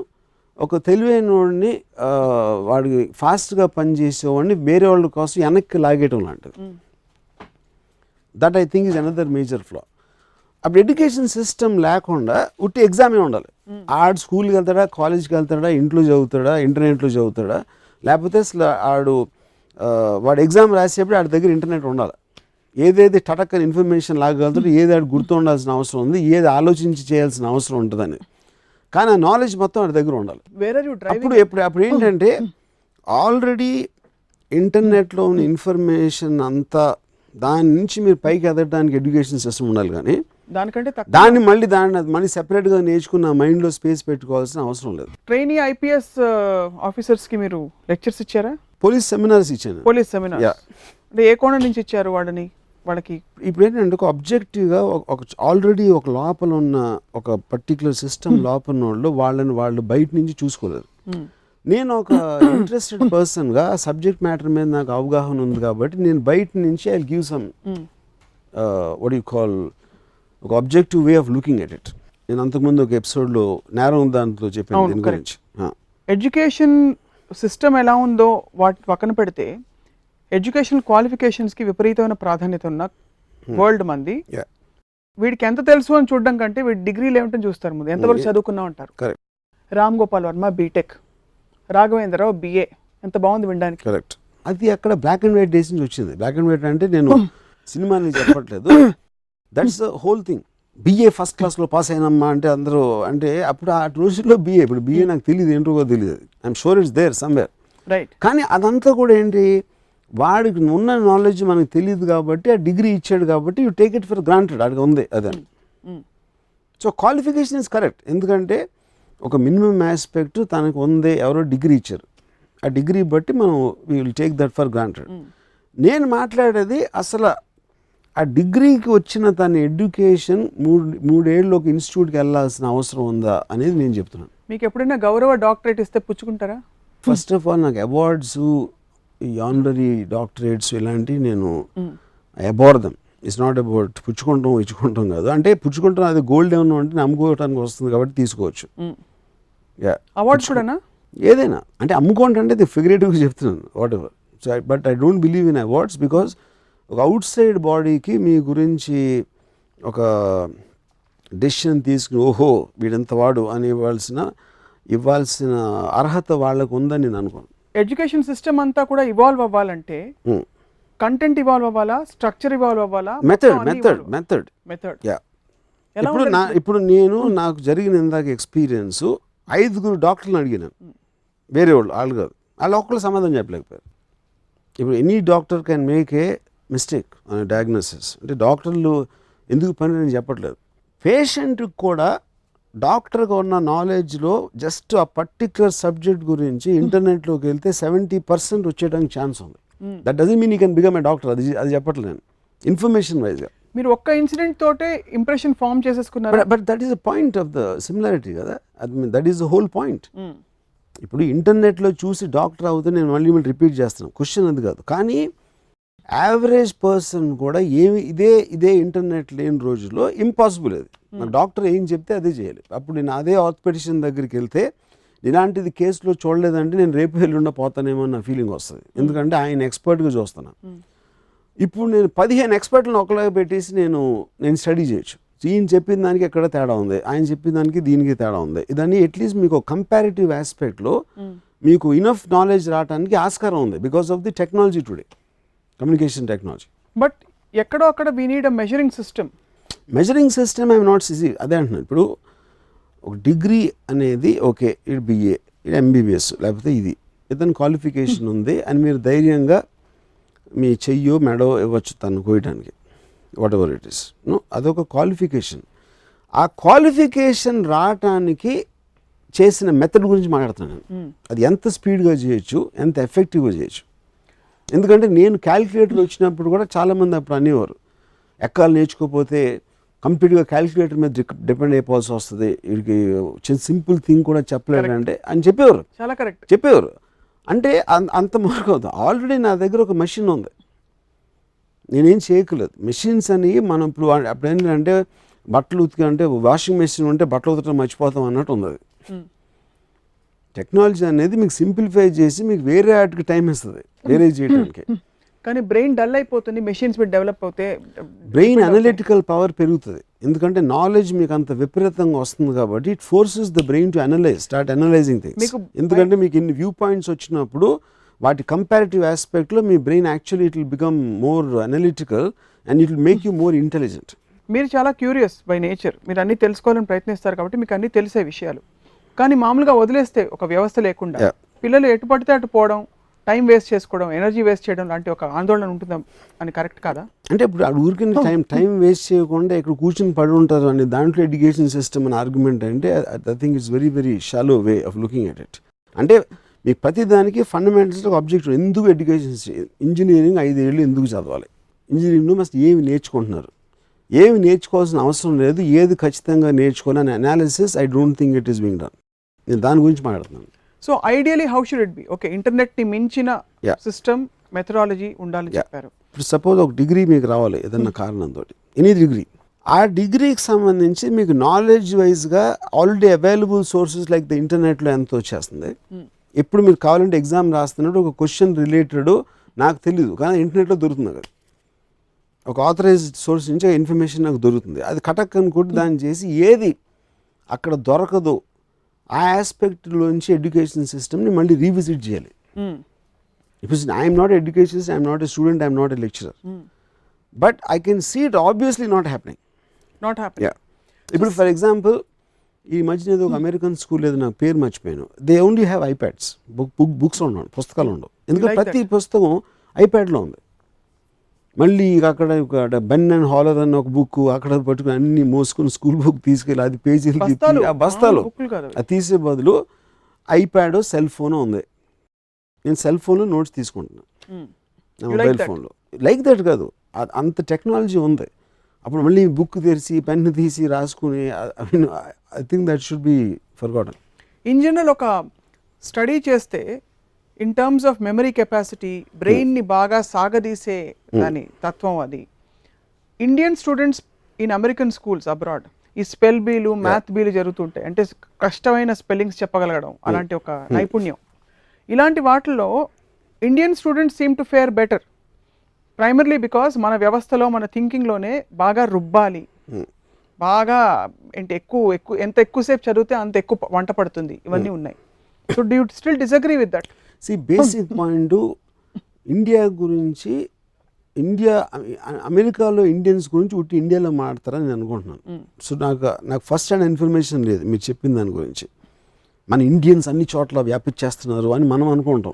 ఒక తెలివైన వాడిని వాడికి ఫాస్ట్గా పనిచేసేవాడిని వేరే వాళ్ళ కోసం వెనక్కి లాగేయటం లాంటిది. That I think is another major flaw అప్పుడు ఎడ్యుకేషన్ సిస్టమ్ లేకుండా ఉట్టి ఎగ్జామే ఉండాలి. ఆడు స్కూల్కి వెళ్తాడా కాలేజ్కి వెళ్తాడా ఇంట్లో చదువుతాడా ఇంటర్నెట్లో చదువుతాడా లేకపోతే అసలు ఆడు వాడు ఎగ్జామ్ రాసేప్పుడు ఆడి దగ్గర ఇంటర్నెట్ ఉండాలి. ఏదేది టటక్కని ఇన్ఫర్మేషన్ లాగలుగుతాడో ఏది ఆడు గుర్తు ఉండాల్సిన అవసరం ఉంది ఏది ఆలోచించి చేయాల్సిన అవసరం ఉంటుందని. కానీ ఆ నాలెడ్జ్ మొత్తం ఆడి దగ్గర ఉండాలి. వేర్ ఆర్ యూ అప్పుడు ఎప్పుడు అప్పుడు ఏంటంటే ఆల్రెడీ ఇంటర్నెట్లో ఉన్న ఇన్ఫర్మేషన్ అంతా దాని నుంచి మీరు పైకి ఎదగడానికి ఎడ్యుకేషన్ సిస్టమ్ ఉండాలి కానీ దానికంటే దాన్ని మళ్ళీ దాన్ని మళ్ళీ సెపరేట్గా నేర్చుకున్న మైండ్లో స్పేస్ పెట్టుకోవాల్సిన అవసరం లేదు. ట్రైనీ ఐపీఎస్ ఆఫీసర్స్కి మీరు లెక్చర్స్ ఇచ్చారా? పోలీస్ సెమినార్స్ ఇచ్చాను. Police seminar. అంటే ఏ కోణం నుంచి ఇచ్చారు వాళ్ళని? వాళ్ళకి ఇప్పుడు ఏంటంటే ఒక అబ్జెక్టివ్గా ఒక ఆల్రెడీ ఒక లోపల ఉన్న ఒక పర్టికులర్ సిస్టమ్ లోపల వాళ్ళు వాళ్ళని వాళ్ళు బయట నుంచి చూసుకోలేరు మ్. నేను ఒక ఇంట్రెస్టెడ్ పర్సన్గా సబ్జెక్ట్ మ్యాటర్ మీద నాకు అవగాహన ఉంది కాబట్టి నేను బయట నుంచి I give some. What you call ఒక objective way of looking at it నేను అంతకుముందు ఒక ఎపిసోడ్లో నేరం దాంట్లో చెప్పాను దీని. గురించి ఎడ్యుకేషన్ సిస్టమ్ ఎలా ఉందో వాటి పక్కన పెడితే ఎడ్యుకేషనల్ క్వాలిఫికేషన్స్కి విపరీతమైన ప్రాధాన్యత ఉన్న వరల్డ్ మంది. వీడికి ఎంత తెలుసు అని చూడడం కంటే వీడి డిగ్రీలు ఏమిటో చూస్తారు ముందు. ఎంతవరకు Yeah. చదువుకున్నావు అంటారు? రామ్ గోపాల్ వర్మ బీటెక్ రాఘవేంద్రరావు బిఏ ఎంత బాగుంది వినడానికి. Correct. అది అక్కడ బ్లాక్ అండ్ వైట్ డేస్ నుంచి వచ్చింది. బ్లాక్ అండ్ వైట్ అంటే నేను సినిమాని చెప్పట్లేదు. That's the whole thing BA first క్లాస్లో పాస్ అయినమ్మా అంటే అందరూ అంటే అప్పుడు ఆ రోజుల్లో బిఏ ఇప్పుడు బిఏ నాకు తెలియదు ఏంటో తెలియదు I'm sure it's there somewhere right కానీ అదంతా కూడా ఏంటి? వాడికి ఉన్న నాలెడ్జ్ మనకు తెలియదు కాబట్టి ఆ డిగ్రీ ఇచ్చాడు కాబట్టి you take it for granted అడిగి ఉంది అదే. సో క్వాలిఫికేషన్ ఇస్ కరెక్ట్ ఎందుకంటే ఒక మినిమం ఆస్పెక్ట్ తనకు ఉంది ఎవరో డిగ్రీ ఇచ్చారు. ఆ డిగ్రీ బట్టి మనం we will take that for granted నేను మాట్లాడేది అసలు ఆ డిగ్రీకి వచ్చిన తన ఎడ్యుకేషన్ మూడు మూడేళ్ళు ఒక ఇన్స్టిట్యూట్కి వెళ్ళాల్సిన అవసరం ఉందా అనేది నేను చెప్తున్నాను. మీకు ఎప్పుడైనా గౌరవ డాక్టరేట్ ఇస్తే పుచ్చుకుంటారా? ఫస్ట్ ఆఫ్ ఆల్ నాకు అవార్డ్స్ ఈ ఆనరీ డాక్టరేట్స్ ఇలాంటివి నేను abhor them it's not about పుచ్చుకుంటాం ఇచ్చుకుంటాం కాదు. అంటే పుచ్చుకుంటాం అది గోల్డ్ ఏమన్నా అంటే నమ్ముకోవడానికి వస్తుంది కాబట్టి తీసుకోవచ్చు. యా అవార్డ్స్ కూడానా? ఏదైనా. అంటే అమ్ముకోవటం అంటే ఫిగరేటివ్గా చెప్తున్నాను whatever so but I don't believe in awards because ఒక అవుట్ సైడ్ బాడీకి మీ గురించి ఒక డెసిషన్ తీసుకుని ఓహో వీడంత వాడు అని ఇవ్వాల్సిన ఇవ్వాల్సిన అర్హత వాళ్ళకు ఉందని నేను అనుకోను. ఎడ్యుకేషన్ సిస్టమ్ అంతా కూడా ఇవాల్వ్ అవ్వాలంటే. కంటెంట్ ఇవాల్వ్ అవ్వాలా? స్ట్రక్చర్ ఇవాల్వ్ అవ్వాలా? మెథడ్ మెథడ్ మెథడ్ మెథడ్ ఇప్పుడు నా ఇప్పుడు? నేను నాకు జరిగిన ఇందాక ఎక్స్పీరియన్స్ ఐదుగురు డాక్టర్లను అడిగినాను వేరే వాళ్ళు వాళ్ళు కాదు. వాళ్ళు ఒక్కళ్ళు సమాధానం చెప్పలేకపోయారు. ఇప్పుడు any doctor can make a mistake అనే డయాగ్నోసిస్ అంటే డాక్టర్లు ఎందుకు పని నేను చెప్పట్లేదు. పేషెంట్కి కూడా డాక్టర్గా ఉన్న నాలెడ్జ్లో జస్ట్ ఆ పర్టిక్యులర్ సబ్జెక్ట్ గురించి ఇంటర్నెట్లోకి వెళ్తే సెవెంటీ పర్సెంట్ వచ్చేయడానికి ఛాన్స్ ఉంది. That doesn't mean you can become a doctor అది అది చెప్పట్లేదు నేను. ఇన్ఫర్మేషన్ వైజ్గా మీరు ఒక్క ఇన్సిడెంట్ తోటే ఇంప్రెషన్ ఫామ్ చేసేసుకున్నారు? But that is the point of the similarity కదా? అది that is the whole point ఇప్పుడు ఇంటర్నెట్లో చూసి డాక్టర్ అవుతే నేను మళ్ళీ మళ్ళీ రిపీట్ చేస్తున్నాను. క్వశ్చన్ అది కాదు. కానీ యావరేజ్ పర్సన్ కూడా ఏమి ఇదే ఇదే ఇంటర్నెట్ లేని రోజుల్లో ఇంపాసిబుల్ అది. నాకు డాక్టర్ ఏం చెప్తే అదే చేయాలి. అప్పుడు నేను అదే ఆర్థోపెడిషన్ దగ్గరికి వెళ్తే ఇలాంటిది కేసులో చూడలేదంటే నేను రేపు ఎల్లుండ పోతానేమో అన్న ఫీలింగ్ వస్తుంది. ఎందుకంటే ఆయన ఎక్స్పర్ట్గా చూస్తున్నాను ఇప్పుడు నేను పదిహేను ఎక్స్పర్ట్లను ఒకలాగా పెట్టేసి నేను నేను స్టడీ చేయొచ్చు. ఈయన చెప్పిన దానికి ఎక్కడ తేడా ఉంది? ఆయన చెప్పిన దానికి దీనికి తేడా ఉంది? ఇదన్నీ అట్లీస్ట్ మీకు కంపారిటివ్ ఆస్పెక్ట్లో మీకు ఇనఫ్ నాలెడ్జ్ రావడానికి ఆస్కారం ఉంది because of the technology today communication technology. But ఎక్కడో అక్కడ we need a measuring system measuring system I'm not easy అదే అంటున్నాను. ఇప్పుడు ఒక డిగ్రీ అనేది ఓకే ఇది బిఏ ఇది ఎంబీబీఎస్ లేకపోతే ఇది. ఇతని క్వాలిఫికేషన్ ఉంది అని మీరు ధైర్యంగా మీ చెయ్యో మెడో ఇవ్వచ్చు తను కోయటానికి. Whatever it is no అదొక క్వాలిఫికేషన్ ఆ క్వాలిఫికేషన్ రావటానికి చేసిన మెథడ్ గురించి మాట్లాడుతున్నాను నేను. అది ఎంత స్పీడ్గా చేయొచ్చు ఎంత ఎఫెక్టివ్గా చేయొచ్చు. ఎందుకంటే నేను క్యాలిక్యులేటర్ వచ్చినప్పుడు కూడా చాలామంది అప్పుడు అనేవారు. ఎక్కాలు నేర్చుకోకపోతే కంప్లీట్గా క్యాలిక్యులేటర్ మీద డిపెండ్ అయిపోవాల్సి వస్తుంది. వీడికి చిన్న సింపుల్ థింగ్ కూడా చెప్పలేడు అంటే అని చెప్పేవారు. చాలా కరెక్ట్. చెప్పేవారు. అంటే అంత మార్కు అవుతుంది ఆల్రెడీ నా దగ్గర ఒక మెషిన్ ఉంది. నేనేం చేయకలేదు మెషిన్స్ అని మనం ఇప్పుడు అప్పుడు ఏంటంటే బట్టలు ఉతికి అంటే వాషింగ్ మెషిన్ ఉంటే బట్టలు ఉతకడం మర్చిపోతాం అన్నట్టు ఉంది టెక్నాలజీ అనేది మీకు సింప్లిఫై చేసి మీకు వేరే వాటికి టైం ఇస్తుంది వేరే చేయడానికి కానీ బ్రెయిన్ డల్ అయిపోతుంది మెషిన్స్ మీద డెవలప్ అవుతే బ్రెయిన్ అనలిటికల్ పవర్ పెరుగుతుంది. ఎందుకంటే నాలెడ్జ్ మీకు అంత విపరీతంగా వస్తుంది కాబట్టి it forces the brain to analyse start analysing things. ఎందుకంటే మీకు ఇన్ని వ్యూ పాయింట్స్ వచ్చినప్పుడు వాటి కంపారిటివ్ ఆస్పెక్ట్లో మీ brain actually it will become more analytical and it will make you more intelligent. మీరు చాలా క్యూరియస్ బై నేచర్. మీరు అన్ని తెలుసుకోవాలని ప్రయత్నిస్తారు కాబట్టి మీకు అన్ని తెలిసే విషయాలు. కానీ మామూలుగా వదిలేస్తే ఒక వ్యవస్థ లేకుండా. పిల్లలు ఎటు పడితే అటు పోవడం టైం వేస్ట్ చేసుకోవడం ఎనర్జీ వేస్ట్ చేయడం లాంటి ఒక ఆందోళన ఉంటుందా అని కరెక్ట్ కాదా? అంటే ఇప్పుడు ఆ ఊరికి టైం టైం వేస్ట్ చేయకుండా ఇక్కడ కూర్చుని పడి ఉంటారు అని దాంట్లో ఎడ్యుకేషన్ సిస్టమ్ అని ఆర్గ్యుమెంట్ అంటే I think it's very very shallow way of looking at it. అంటే మీకు ప్రతి దానికి ఫండమెంటల్స్ ఒక ఆబ్జెక్టివ్ ఎందుకు ఎడ్యుకేషన్ ఇంజనీరింగ్ ఐదేళ్ళు ఎందుకు చదవాలి? ఇంజనీరింగ్లో మస్ట్ ఏమి నేర్చుకుంటున్నారు? ఏమి నేర్చుకోవాల్సిన అవసరం లేదు ఏది ఖచ్చితంగా నేర్చుకోవాలని analysis I don't think it is being done నేను దాని గురించి మాట్లాడుతున్నాను. So ideally how should it be okay ఇంటర్నెట్ని మించిన. సిస్టమ్ మెథడాలజీ ఉండాలని. చెప్పారు. ఇప్పుడు సపోజ్ ఒక డిగ్రీ మీకు రావాలి ఏదన్నా కారణంతో ఎనీ డిగ్రీ ఆ డిగ్రీకి సంబంధించి మీకు నాలెడ్జ్ వైజ్గా already available sources like the ఇంటర్నెట్లో ఎంత వచ్చేస్తుంది. ఇప్పుడు మీరు కావాలంటే ఎగ్జామ్ రాస్తున్నప్పుడు ఒక క్వశ్చన్ రిలేటెడ్ నాకు తెలీదు. కానీ ఇంటర్నెట్లో దొరుకుతుంది కదా ఒక ఆథరైజ్డ్ సోర్స్ నుంచి ఇన్ఫర్మేషన్ నాకు దొరుకుతుంది. అది కటక్ అనుకుంటే దాన్ని చేసి ఏది అక్కడ దొరకదో ఆ ఆస్పెక్ట్లోంచి ఎడ్యుకేషన్ సిస్టమ్ని మళ్ళీ రీవిజిట్ చేయాలి. Because I am not an educationist, I am not a student, I am not a lecturer. But I can see it obviously not happening. Not happy Yeah. ఇప్పుడు ఫర్ ఎగ్జాంపుల్ ఈ మధ్యన ఏదో ఒక అమెరికన్ స్కూల్ ఏదో నాకు పేరు మర్చిపోయాను. They only have iPads book book books ఉండవు పుస్తకాలు ఉండవు. ఎందుకంటే ప్రతి పుస్తకం ఐప్యాడ్లో ఉంది. మళ్ళీ అక్కడ ఒక బెన్ అండ్ హాలర్ అన్న ఒక బుక్ అక్కడ పట్టుకుని అన్ని మోసుకుని స్కూల్ బుక్ తీసుకెళ్ళి అది పేజీలు ఆ బస్తాలు. అది తీసే బదులు ఐప్యాడ్ సెల్ ఫోన్ ఉంది. నేను సెల్ ఫోన్లో నోట్స్ తీసుకుంటున్నాను మొబైల్ that? ఫోన్లో లైక్ దట్ కాదు. అంత టెక్నాలజీ ఉంది. అప్పుడు మళ్ళీ బుక్ తెరిచి పెన్ తీసి రాసుకుని I think that should be forgotten in general ఒక స్టడీ చేస్తే in terms of memory capacity బ్రెయిన్ని బాగా సాగదీసే దాని తత్వం అది. Indian students in American schools abroad ఈ స్పెల్ బీలు మ్యాథ్ బీలు జరుగుతుంటాయి అంటే కష్టమైన స్పెల్లింగ్స్ చెప్పగలగడం అలాంటి ఒక నైపుణ్యం. ఇలాంటి వాటిల్లో Indian students seem to fare better primarily because మన వ్యవస్థలో మన థింకింగ్లోనే బాగా రుబ్బాలి. బాగా ఏంటి ఎక్కువ ఎక్కువ ఎంత ఎక్కువసేపు చదివితే అంత ఎక్కువ వంట పడుతుంది. ఇవన్నీ ఉన్నాయి. So do you still disagree with that C basic point India గురించి ఇండియా అమెరికాలో ఇండియన్స్ గురించి ఉట్టి ఇండియాలో మాడతారని నేను అనుకుంటున్నాను. సో నాకు నాకు ఫస్ట్ హ్యాండ్ ఇన్ఫర్మేషన్ లేదు మీరు చెప్పిన దాని గురించి. మన ఇండియన్స్ అన్ని చోట్ల వ్యాపించేస్తున్నారు అని మనం అనుకుంటాం.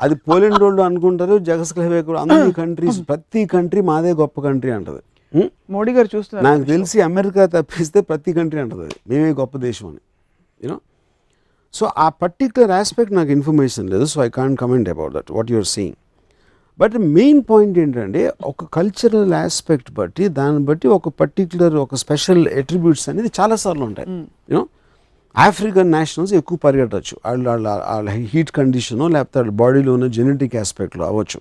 అది పోలెండ్ వాళ్ళు అనుకుంటారు జగస్లవే కూడా అన్ని కంట్రీస్ ప్రతి కంట్రీ మాదే గొప్ప కంట్రీ అంటది. హ్మ్? మోడీ గారు చూస్తున్నారు. నాకు తెలిసి అమెరికా తప్పిస్తే ప్రతి కంట్రీ అంటది మేమే గొప్ప దేశం అని. యూనో సో ఆ పర్టికులర్ ఆస్పెక్ట్ నాకు ఇన్ఫర్మేషన్ లేదు so I can't comment about that what you're seeing but main point ఏంటంటే ఒక కల్చరల్ ఆస్పెక్ట్ బట్టి దాన్ని బట్టి ఒక పర్టికులర్ ఒక స్పెషల్ అట్రిబ్యూట్స్ అనేది చాలాసార్లు ఉంటాయి. యూనో ఆఫ్రికన్ నేషనల్స్ ఎక్కువ పరిగెట్టచ్చు వాళ్ళ వాళ్ళ వాళ్ళ హీట్ కండిషను లేకపోతే వాళ్ళ బాడీలో ఉన్న జెనెటిక్ ఆస్పెక్ట్లో అవ్వచ్చు.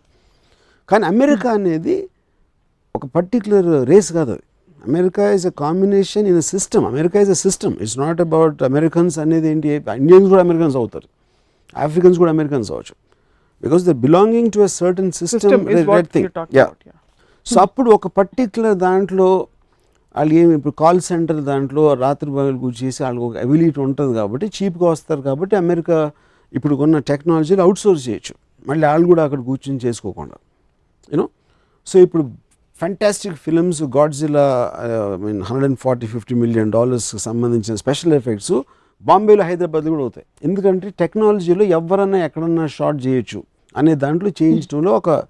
కానీ అమెరికా అనేది ఒక పర్టికులర్ రేస్ కాదు అది. America is a combination in a system America is a system it's not about Americans అనేది ఏంటి? ఇండియన్స్ కూడా అమెరికన్స్ అవుతారు. ఆఫ్రికన్స్ కూడా అమెరికన్స్ అవ్వచ్చు. Because the belonging to a certain system thing so అప్పుడు ఒక పర్టికులర్ దాంట్లో వాళ్ళు ఏమి ఇప్పుడు కాల్ సెంటర్ దాంట్లో రాత్రి పగలు కూర్చేసి వాళ్ళకి ఒక అబిలిటీ ఉంటుంది కాబట్టి చీప్గా వస్తారు కాబట్టి అమెరికా ఇప్పుడు ఉన్న టెక్నాలజీలు అవుట్ సోర్స్ చేయొచ్చు. మళ్ళీ వాళ్ళు కూడా అక్కడ కూర్చొని చేసుకోకుండా. యూనో సో ఇప్పుడు fantastic films Godzilla mean hundred and forty fifty million డాలర్స్కి సంబంధించిన స్పెషల్ ఎఫెక్ట్స్ బాంబేలో హైదరాబాద్లో కూడా అవుతాయి. ఎందుకంటే టెక్నాలజీలో ఎవరన్నా ఎక్కడన్నా షార్ట్ చేయొచ్చు అనే దాంట్లో చేయించడంలో ఒక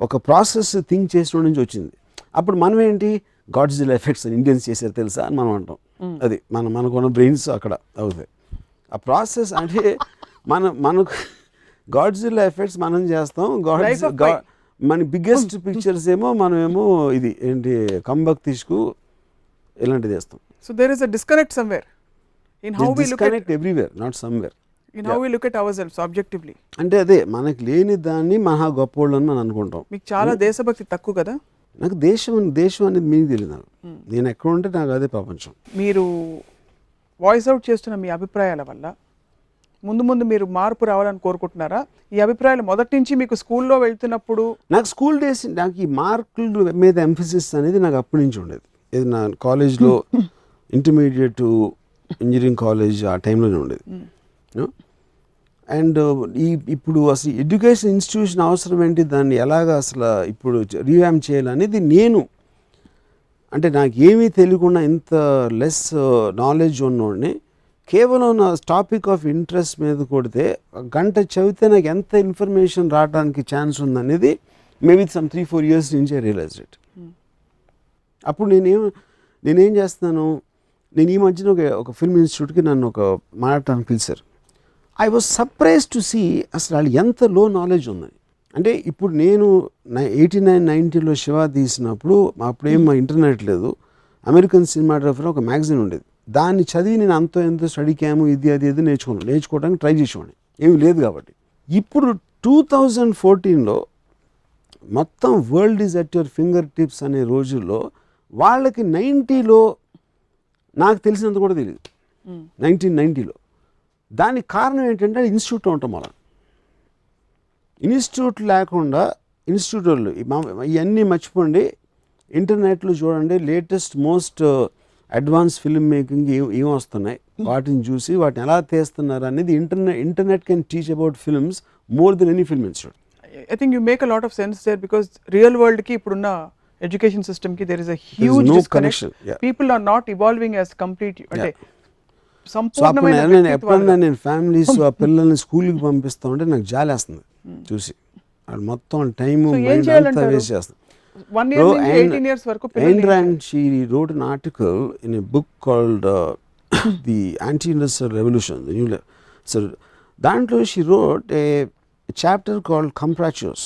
ఒక ప్రాసెస్ థింక్ చేసిన నుంచి వచ్చింది. అప్పుడు మనం ఏంటి? గాడ్జిలా ఎఫెక్ట్స్ ఇండియన్స్ చేశారు తెలుసా అని మనం అంటాం. అది మన మనకున్న బ్రెయిన్స్ అక్కడ అవుతాయి. ఆ ప్రాసెస్ అంటే మన మనకు గాడ్జిల్లా ఎఫెక్ట్స్ మనం చేస్తాం. Pi. మన బిగ్గెస్ట్ పిక్చర్స్ ఏమో మనం ఏమో ఇది ఏంటి కంబక్ తీసుకు ఇలాంటిది చేస్తాం so there is a disconnect somewhere in how we look at disconnect everywhere not somewhere in how we look at ourselves objectively అంటే అదే మనకి లేని దాన్ని మహా గొప్పోళ్ళు అని మనం అనుకుంటాం. మీకు చాలా దేశభక్తి తక్కువ కదా? నాకు దేశం దేశం అనేది మీకు తెలియదు నాకు. నేను ఎక్కడ ఉంటే నాకు అదే ప్రపంచం. మీరు వాయిస్ అవుట్ చేస్తున్న మీ అభిప్రాయాల వల్ల ముందు ముందు మీరు మార్పు రావాలని కోరుకుంటున్నారా? ఈ అభిప్రాయాలు మొదటి నుంచి మీకు స్కూల్లో వెళ్తున్నప్పుడు నాకు స్కూల్ డేస్ నాకు ఈ మార్కుల మీద ఎంఫసిస్ అనేది నాకు అప్పటి నుంచి ఉండేది. ఇది నా కాలేజ్లో ఇంటర్మీడియట్ ఇంజనీరింగ్ కాలేజ్ ఆ టైంలోనే ఉండేది. అండ్ ఈ ఇప్పుడు అసలు ఎడ్యుకేషన్ ఇన్స్టిట్యూషన్ అవసరం ఏంటి? దాన్ని ఎలాగ అసలు ఇప్పుడు రీవ్యామ్ చేయాలనేది నేను అంటే నాకు ఏమీ తెలియకుండా ఇంత లెస్ నాలెడ్జ్ ఉన్నోడిని కేవలం నా టాపిక్ ఆఫ్ ఇంట్రెస్ట్ మీద కొడితే గంట చదివితే నాకు ఎంత ఇన్ఫర్మేషన్ రావడానికి ఛాన్స్ ఉందనేది maybe some three four years నుంచే రియలైజ్ ఇట్ అప్పుడు నేనేం నేనేం చేస్తున్నాను నేను ఈ మధ్యన ఒక ఒక ఫిల్మ్ ఇన్స్టిట్యూట్కి నన్ను ఒక మాట్లాడటానికి పిలిచారు. I was surprise to see అసలు వాళ్ళు ఎంత లో నాలెడ్జ్ ఉందని అంటే ఇప్పుడు నేను ఎయిటీ నైన్ నైంటీలో శివ తీసినప్పుడు అప్పుడేం మా ఇంటర్నెట్ లేదు. అమెరికన్ సినిమాటోగ్రఫర్ ఒక మ్యాగజైన్ ఉండేది. దాన్ని చదివి నేను అంతో ఎంతో స్టడీ క్యాము ఇది అది అది నేర్చుకున్నాను నేర్చుకోవడానికి ట్రై చేసేవాడిని. ఏమీ లేదు కాబట్టి. ఇప్పుడు టూ థౌజండ్ ఫోర్టీన్లో మొత్తం world is at your fingertips అనే రోజుల్లో వాళ్ళకి నైంటీలో నాకు తెలిసినంత కూడా తెలియదు నైన్టీన్ నైంటీలో. దానికి కారణం ఏంటంటే ఇన్స్టిట్యూట్లో ఉండటం వల్ల ఇన్స్టిట్యూట్ లేకుండా ఇన్స్టిట్యూట్ వాళ్ళు ఇవన్నీ మర్చిపోండి. ఇంటర్నెట్లో చూడండి latest most advance film making ఏం ఏం వస్తున్నాయి? వాటిని చూసి వాటిని ఎలా తీస్తున్నారు అనేది internet internet can teach about films more then any film institute. I think you make a lot of sense there because real వరల్డ్కి ఇప్పుడున్న ఎడ్యుకేషన్ సిస్టమ్కి there is a huge no disconnect connection, yeah. People are not evolving as complete అంటే నేను ఎప్పుడన్నా ఫ్యామిలీస్ ఆ పిల్లల్ని స్కూల్కి పంపిస్తా ఉంటే నాకు జాలేస్తుంది. చూసి. వాళ్ళు మొత్తం టైం? వేస్ట్ చేస్తాను వన్ ఇయర్ ఎయిటీన్ ఇయర్స్ వరకు uh, The Anti-Industrial Revolution. The New Le- so, దాంట్లో she wrote a chapter called Comprachos.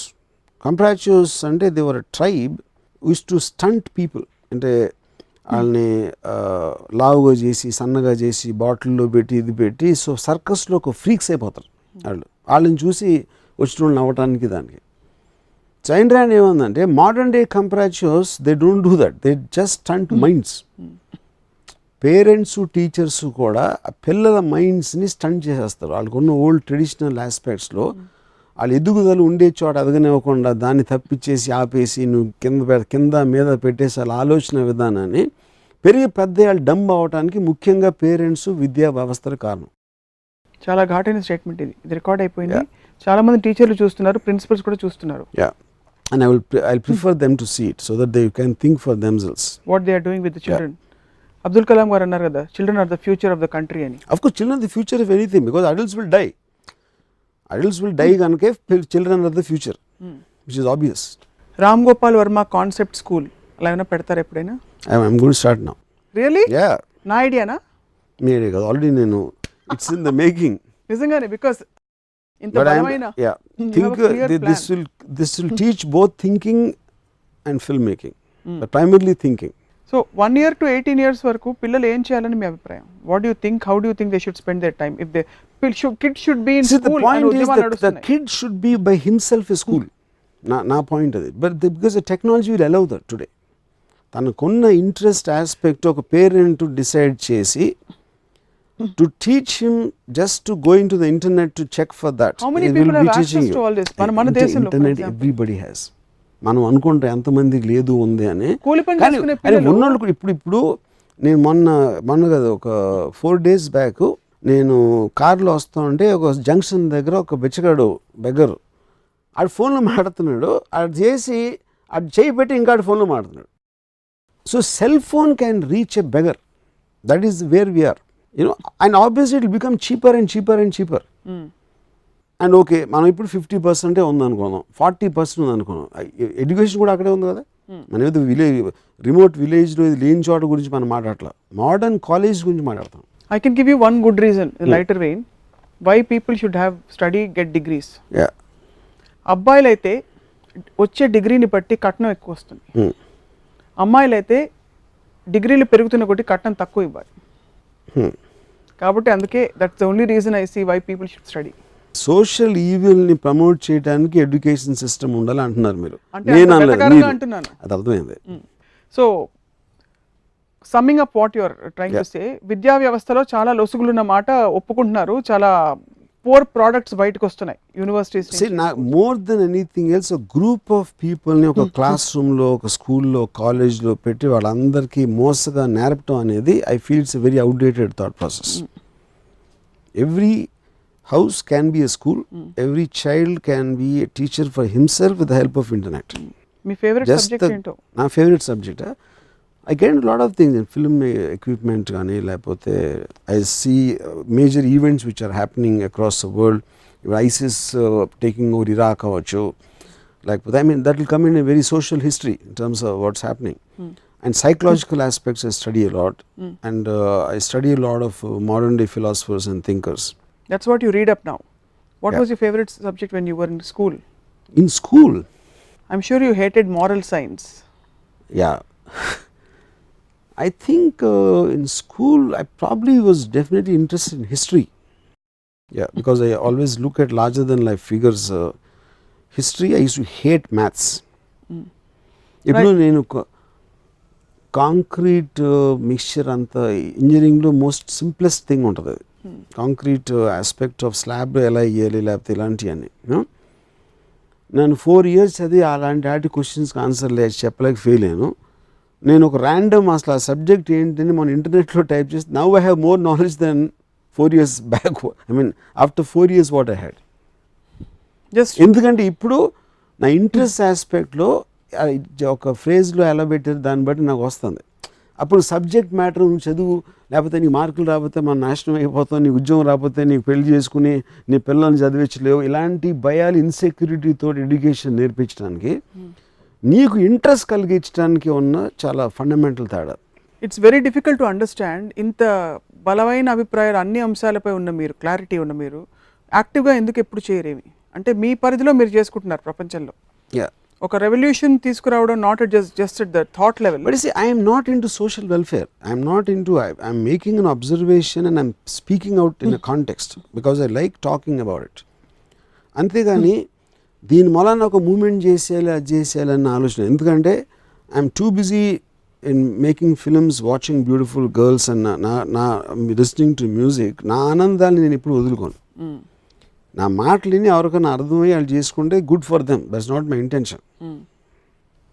Comprachos అంటే they were a tribe used to stunt people. అంటే వాళ్ళని లావుగా చేసి సన్నగా చేసి బాటిల్లో పెట్టి ఇది పెట్టి సో సర్కస్లో ఒక ఫ్రీక్స్ అయిపోతారు వాళ్ళు వాళ్ళని చూసి వచ్చిన వాళ్ళు నవ్వటానికి దానికి చైన్ ర్యాండ్ ఏముందంటే modern day comprachicos they don't do that they just stunt minds parents teachers కూడా పిల్లల మైండ్స్ని స్టంట్ చేసేస్తారు. వాళ్ళకు ఉన్న ఓల్డ్ ట్రెడిషనల్ ఆస్పెక్ట్స్లో వాళ్ళ ఎదుగుదల ఉండే చోట ఎదగనివ్వకుండా దాన్ని తప్పించేసి ఆపేసి నువ్వు కింద కింద మీద పెట్టేసి వాళ్ళ ఆలోచన విధానాన్ని పెరిగి పెద్ద వాళ్ళు డంబ్ అవడానికి ముఖ్యంగా పేరెంట్స్ విద్యా వ్యవస్థల కారణం. చాలా ఘాటైన స్టేట్మెంట్ ఇది. ఇది రికార్డ్ అయిపోయింది. చాలా మంది టీచర్లు చూస్తున్నారు ప్రిన్సిపల్స్ కూడా చూస్తున్నారు. Yeah and I will I prefer them to see it so that they can think for themselves what they are doing with children Abdul Kalam garu అన్నారు కదా children are the future of the country అని. Of course, children are the future of anything because adults will die. Adults will die కనుక children are the future, which is obvious. Ram Gopal Varma concept school అలా ఏమైనా పెడతారా ఎప్పుడైనా? Going to start now. Really Yeah. నా ఐడియానా మీరే కదా. ఆల్రెడీ నేను ఇట్స్ ఇన్ ద మేకింగ్ నిజంగానే బికాస్ ఇంత ఐఎమ్ బలమైన yeah You have think a clear this plan. Will this will teach both thinking and film making but primarily thinking so one year to eighteen years వరకు పిల్లలు ఏం చేయాలని మీ అభిప్రాయం? What you think how do think they should spend their time if they kid should be in See, the school point is that the kid should be by himself a school. నా నా పాయింట్ అది but because the technology will allow that today తనకున్న ఇంట్రెస్ట్ ఆస్పెక్ట్ ఒక పేరెంట్ డిసైడ్ చేసి to teach him just to going to the internet to check for that How many people have access to all this? మన- మన దేశంలో, for ఇంటర్నెట్ example. మనం అనుకుంటే ఎంతమందికి లేదు ఉంది అని. కూలి పని కానీ చేసుకునే పిల్లలు- ఉన్నోళ్ళు కూడా ఇప్పుడు ఇప్పుడు నేను మొన్న మొన్న కదా ఒక ఫోర్ డేస్ బ్యాక్ నేను కార్లో వస్తా ఉంటే ఒక జంక్షన్ దగ్గర ఒక బిచ్చగాడు బెగ్గరు ఆడు ఫోన్లో మాట్లాడుతున్నాడు. ఆడు చేసి ఆడు చేయి పెట్టి ఇంకా ఆడు ఫోన్లో మాట్లాడుతున్నాడు. So cell phone can reach a beggar that is where we're you know and obviously it become cheaper and cheaper and cheaper and okay మనం ఇప్పుడు ఫిఫ్టీ పర్సెంటే ఉంది అనుకుందాం ఫార్టీ పర్సెంట్ ఉంది అనుకున్నాం ఎడ్యుకేషన్ కూడా అక్కడే ఉంది కదా? మనం ఏదో విలేజ్ రిమోట్ విలేజ్లో ఇది లేని చోట గురించి మనం మాట్లాడట్లా. మోడర్న్ కాలేజ్ గురించి మాట్లాడతాం. I can give you one good reason Hmm. Lighter vein why people should have study get degrees yeah అబ్బాయిలు అయితే వచ్చే డిగ్రీని బట్టి కట్నం ఎక్కువ వస్తుంది. Hmm. అమ్మాయిలు అయితే డిగ్రీలు పెరుగుతున్న కొట్టి కట్నం తక్కువ ఇవ్వాలి. కాబట్టి అందుకే that's only reason I see why people should study social ఈవిల్ని promote చేయడానికి ఎడ్యుకేషన్ సిస్టమ్ ఉండాలి అంటున్నారు మీరు నేను. అంటున్నాను. అది అర్థమైంది so summing up what your trying to. Say విద్యా వ్యవస్థలో చాలా లొసుగులున్న మాట ఒప్పుకుంటున్నారు చాలా పూర్ ప్రోడక్ట్స్ బయటకు వస్తున్నాయి universities more than anything else group of పీపుల్ని ఒక క్లాస్ రూమ్లో ఒక స్కూల్లో కాలేజ్లో పెట్టి వాళ్ళందరికీ మోసగా నేర్పటం అనేది I feel it's very outdated thought process every house can be a school every child can be a teacher for himself with help of internet me favourite subject ఏంటో? నా favourite subject I get lot of things film equipment కానీ లేకపోతే I see major events which are happening across the world ISIS taking over Iraq అవ్వచ్చు లేకపోతే I mean that will come in a very social history in terms of what's happening and psychological aspects I study a lot and I study a lot of modern day philosophers and thinkers that's what you read up now what Yeah. Was your favourite subject when you were in school in school I'm sure you hated moral science Yeah. (laughs) I think uh, in school I probably was definitely interested in history. Yeah, because I always look at larger than life figures. Uh, history, I used to hate maths. ఇప్పుడు నేను కాంక్రీట్ మిక్చర్ అంత ఇంజనీరింగ్లో మోస్ట్ సింప్లెస్ట్ థింగ్ ఉంటుంది అది కాంక్రీట్ ఆస్పెక్ట్ ఆఫ్ స్లాబ్ ఎలా వేయాలి లేకపోతే ఇలాంటివన్నీ? నేను ఫోర్ ఇయర్స్ చదివి అలాంటి వాటి క్వశ్చన్స్కి ఆన్సర్ లేదు చెప్పలేక ఫెయిల్ అయ్యాను నేను ఒక ర్యాండమ్ అసలు ఆ సబ్జెక్ట్ ఏంటని మన ఇంటర్నెట్లో టైప్ చేసి now I have more knowledge than four years back I mean after four years what I had just ఎందుకంటే ఇప్పుడు నా ఇంట్రెస్ట్ ఆస్పెక్ట్లో ఒక ఫ్రేజ్లో ఎలా పెట్టారు దాన్ని బట్టి నాకు వస్తుంది. అప్పుడు సబ్జెక్ట్ మ్యాటర్ నువ్వు చదువు లేకపోతే నీ మార్కులు రాకపోతే మన నాశనం అయిపోతావు నీ ఉద్యోగం రాకపోతే నీకు పెళ్ళి చేసుకుని నీ పిల్లల్ని చదివించలేవు. ఇలాంటి భయాలు ఇన్సెక్యూరిటీతో ఎడ్యుకేషన్ నేర్పించడానికి నీకు ఇంట్రెస్ట్ కలిగించడానికి ఉన్న చాలా ఫండమెంటల్ తేడా. It's very difficult to understand ఇంత బలమైన అభిప్రాయాలు అన్ని అంశాలపై ఉన్న మీరు క్లారిటీ ఉన్న మీరు యాక్టివ్గా ఎందుకు ఎప్పుడు చేయరేమి? అంటే మీ పరిధిలో మీరు చేసుకుంటున్నారు ప్రపంచంలో. యా ఒక రెవల్యూషన్ తీసుకురావడం not just just at the thought level But you see, I am not into social welfare. I am not into, I am making an observation and I'm speaking out in a context because I like talking about it. అంతేగాని దీని మూలాన ఒక మూమెంట్ చేసేయాలి అది చేసేయాలి అన్న ఆలోచన. ఎందుకంటే I'm too busy in making films watching beautiful girls అన్న నా నా లిస్నింగ్ టు మ్యూజిక్ నా ఆనందాన్ని నేను ఎప్పుడు వదులుకోను. నా మాటలు విని ఎవరికైనా అర్థమయ్యి వాళ్ళు చేసుకుంటే good for them that's not my intention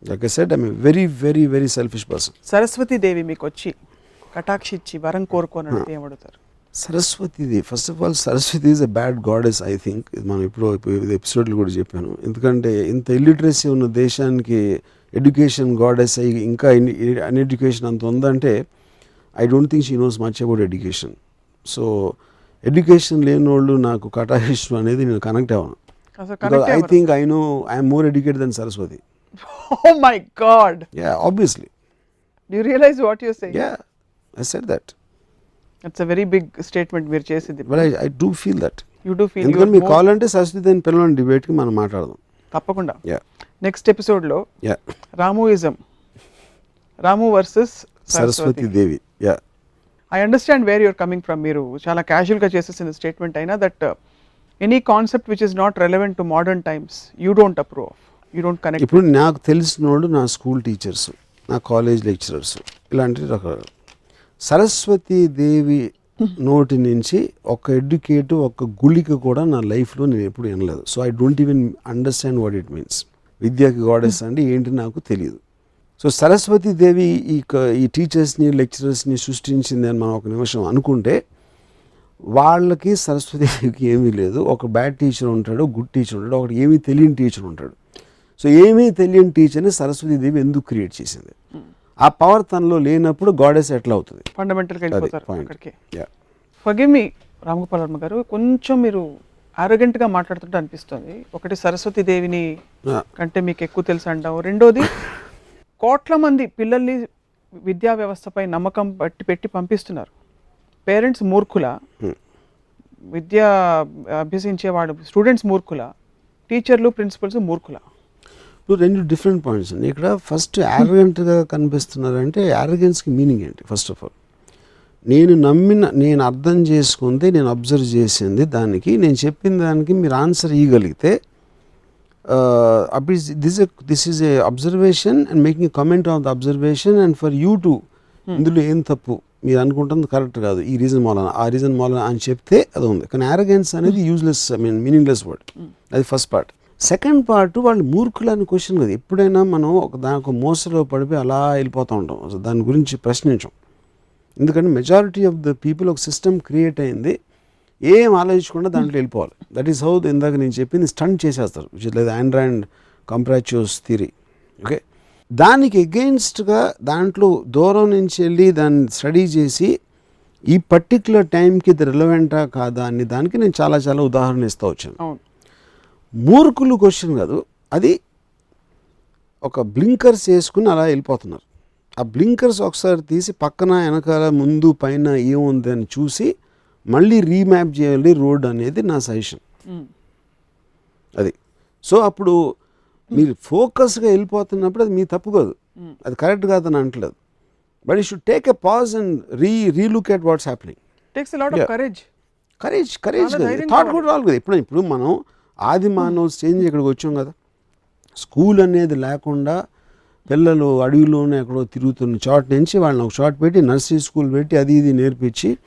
like I said I'm very very very selfish person Saraswati Devi మీకు వచ్చి కటాక్షిచ్చి వరం కోరుకోని అడిగితే ఏమడుగుతారు సరస్వతిది first of all Saraswati is a bad goddess I think మనం ఇప్పుడు ఎపిసోడ్లో కూడా చెప్పాను. ఎందుకంటే ఇంత ఇల్లిటరసీ ఉన్న దేశానికి ఎడ్యుకేషన్ గాడెస్ అయ్యి ఇంకా అన్ఎడ్యుకేషన్ అంత ఉందంటే I don't think she knows much about education so education లేని వాళ్ళు నాకు కటాయిష్టం అనేది నేను కనెక్ట్ అవ్వను. I think I know I'm more educated than Saraswati my god yeah obviously you realise what you say yeah I said that it's a very big statement మీరు చేసింది. But I do feel that you do feel ఎందుకంటే మీకు కావాలంటే సరస్వతి అని పిల్లల డిబేట్కి మనం మాట్లాడదాం. తప్పకుండా. యా నెక్స్ట్ ఎపిసోడ్లో yeah Ramuism. Ramu versus Saraswati. Devi. Yeah I understand where you're coming from మీరు చాలా క్యాజువల్గా చేసేసిన స్టేట్మెంట్ అయినా that any concept which is not relevant to modern times you don't approve you don't connect ఇప్పుడు నాకు తెలిసిన వాళ్ళు నా స్కూల్ టీచర్స్ నా కాలేజ్ లెక్చరర్స్ ఇలాంటి రకాల సరస్వతి దేవి నోటి నుంచి ఒక ఎడ్యుకేట్ ఒక గుళిక కూడా నా లైఫ్లో నేను ఎప్పుడు వినలేదు. So I don't even understand what it means. విద్యకి గాడెస్ అంటే ఏంటి నాకు తెలియదు సో సరస్వతి దేవి ఈ ఈ టీచర్స్ని లెక్చరర్స్ని సృష్టించింది అని మనం ఒక నిమిషం అనుకుంటే వాళ్ళకి సరస్వతి దేవికి ఏమీ లేదు. ఒక బ్యాడ్ టీచర్ ఉంటాడు గుడ్ టీచర్ ఉంటాడు ఒకటి ఏమీ తెలియని టీచర్ ఉంటాడు. సో ఏమీ తెలియని టీచర్ని సరస్వతి దేవి ఎందుకు క్రియేట్ చేసింది? ఆ పవర్ తనలో లేనప్పుడు గాడెస్ ఎట్లా అవుతుంది? ఫండమెంటల్గా వెళ్ళిపోతారు. అక్కడికి. Yeah. Forgive me Ramgopal Varma గారు కొంచెం మీరు ఆరోగెంట్గా మాట్లాడుతుంటే అనిపిస్తుంది. ఒకటి సరస్వతి దేవిని. కంటే మీకు ఎక్కువ తెలుసు అంటాం. రెండోది కోట్ల మంది పిల్లల్ని విద్యా వ్యవస్థపై నమ్మకం బట్టి పెట్టి పంపిస్తున్నారు. పేరెంట్స్ మూర్ఖుల. విద్య అభ్యసించేవాడు స్టూడెంట్స్ మూర్ఖుల. టీచర్లు ప్రిన్సిపల్స్ మూర్ఖుల. ఇప్పుడు రెండు డిఫరెంట్ పాయింట్స్ అండి ఇక్కడ ఫస్ట్ యారగెంట్గా కనిపిస్తున్నారంటే యారగెన్స్కి మీనింగ్ ఏంటి? ఫస్ట్ ఆఫ్ ఆల్ నేను నమ్మిన నేను అర్థం చేసుకుంది నేను అబ్జర్వ్ చేసింది దానికి నేను చెప్పిన దానికి మీరు ఆన్సర్ ఇవ్వగలిగితే అప్పుడు this this is a observation and making comment on the observation and for you to ఇందులో ఏం తప్పు? మీరు అనుకుంటుంది కరెక్ట్ కాదు. ఈ రీజన్ మూలన ఆ రీజన్ మూలన అని చెప్తే అది ఉంది. కానీ యారగెన్స్ అనేది useless I mean meaningless word అది ఫస్ట్ పార్ట్ సెకండ్ పార్ట్ వాళ్ళు మూర్ఖులు అని క్వశ్చన్ కదా. ఎప్పుడైనా మనం ఒక దాని ఒక మోసలో పడిపోయి అలా వెళ్ళిపోతూ ఉంటాం. దాని గురించి ప్రశ్నించం. ఎందుకంటే మెజారిటీ ఆఫ్ ద పీపుల్ ఒక సిస్టమ్ క్రియేట్ అయింది. ఏం ఆలోచించకుండా దాంట్లో వెళ్ళిపోవాలి. దట్ ఈస్ హౌ ఇందాక నేను చెప్పింది స్టంట్ చేసేస్తారు. విచ్ లేదా ఆండ్రాయిడ్ కంప్రాచ్యూస్ థిరీ ఓకే దానికి ఎగెయిన్స్ట్గా దాంట్లో దూరం నుంచి వెళ్ళి దాన్ని స్టడీ చేసి ఈ పర్టిక్యులర్ టైంకి ఇది రిలవెంటా కాదా అని దానికి నేను చాలా చాలా ఉదాహరణ ఇస్తూ వచ్చాను. మూర్ఖులు క్వశ్చన్ కాదు. అది ఒక బ్లింకర్స్ వేసుకుని అలా వెళ్ళిపోతున్నారు. ఆ బ్లింకర్స్ ఒకసారి తీసి పక్కన వెనకాల ముందు పైన ఏముంది అని చూసి మళ్ళీ రీమ్యాప్ చేయాలి రోడ్ అనేది నా సజెషన్. అది. సో అప్పుడు మీరు ఫోకస్గా వెళ్ళిపోతున్నప్పుడు అది మీ తప్పు కాదు. అది కరెక్ట్ కాదని అంటలేదు. But you should take a pause and re relook at what's happening. Takes. Courage courage courage thought. కూడా రావాలి కదా. ఇప్పుడు ఇప్పుడు మనం ఆది మానవ చేంజ్ ఇక్కడికి వచ్చాం కదా. స్కూల్ అనేది లేకుండా పిల్లలు అడవిలోనే ఎక్కడో తిరుగుతున్న చోట నుంచి వాళ్ళని ఒక చోట పెట్టి నర్సరీ స్కూల్ పెట్టి అది ఇది నేర్పించి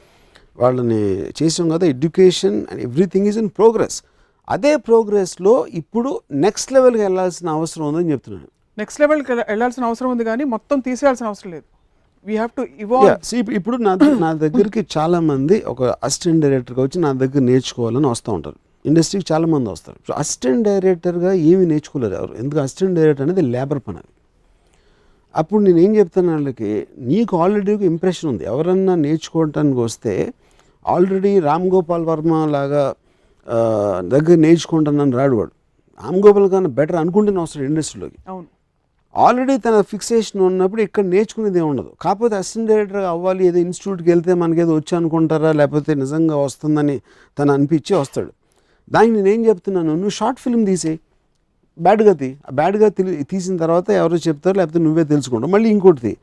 వాళ్ళని చేసాం కదా. Education and everything is in progress అదే ప్రోగ్రెస్లో ఇప్పుడు నెక్స్ట్ లెవెల్కి వెళ్ళాల్సిన అవసరం ఉందని చెప్తున్నాను. నెక్స్ట్ లెవెల్కి వెళ్ళాల్సిన అవసరం ఉంది కానీ మొత్తం తీసేయాల్సిన అవసరం లేదు. వీ హ్యావ్ టు ఇవాల్వ్ ఇప్పుడు- నా నా దగ్గరికి చాలా మంది ఒక అసిస్టెంట్ డైరెక్టర్గా వచ్చి నా దగ్గర నేర్చుకోవాలని వస్తూ ఉంటారు. ఇండస్ట్రీకి చాలా మంది వస్తారు. సో అసిస్టెంట్ డైరెక్టర్గా ఏమి నేర్చుకోలేరు ఎవరు. ఎందుకు? అసిస్టెంట్ డైరెక్టర్ అనేది లేబర్ పని అది. అప్పుడు నేను ఏం చెప్తాను వాళ్ళకి నీకు ఆల్రెడీ ఒక ఇంప్రెషన్ ఉంది. ఎవరన్నా నేర్చుకోవటానికి వస్తే ఆల్రెడీ రామ్ గోపాల్ వర్మ లాగా దగ్గర నేర్చుకుంటానని రాడు వాడు. రామ్ గోపాల్ కన్నా బెటర్ అనుకుంటేనే వస్తాడు ఇండస్ట్రీలోకి. అవును. ఆల్రెడీ తన ఫిక్సేషన్ ఉన్నప్పుడు ఇక్కడ నేర్చుకునేది ఏమి ఉండదు కాకపోతే అసిస్టెంట్ డైరెక్టర్ అవ్వాలి ఏదో ఇన్స్టిట్యూట్కి వెళ్తే మనకేదో వచ్చి అనుకుంటారా లేకపోతే నిజంగా వస్తుందని తను అనిపించి వస్తాడు. దానికి నేను ఏం చెప్తున్నాను? నువ్వు షార్ట్ ఫిల్మ్ తీసేయి. బ్యాడ్గా తీ బ్యాడ్గా తెలి తీసిన తర్వాత ఎవరో చెప్తారు లేకపోతే నువ్వే తెలుసుకుంటావు. మళ్ళీ ఇంకోటి తీ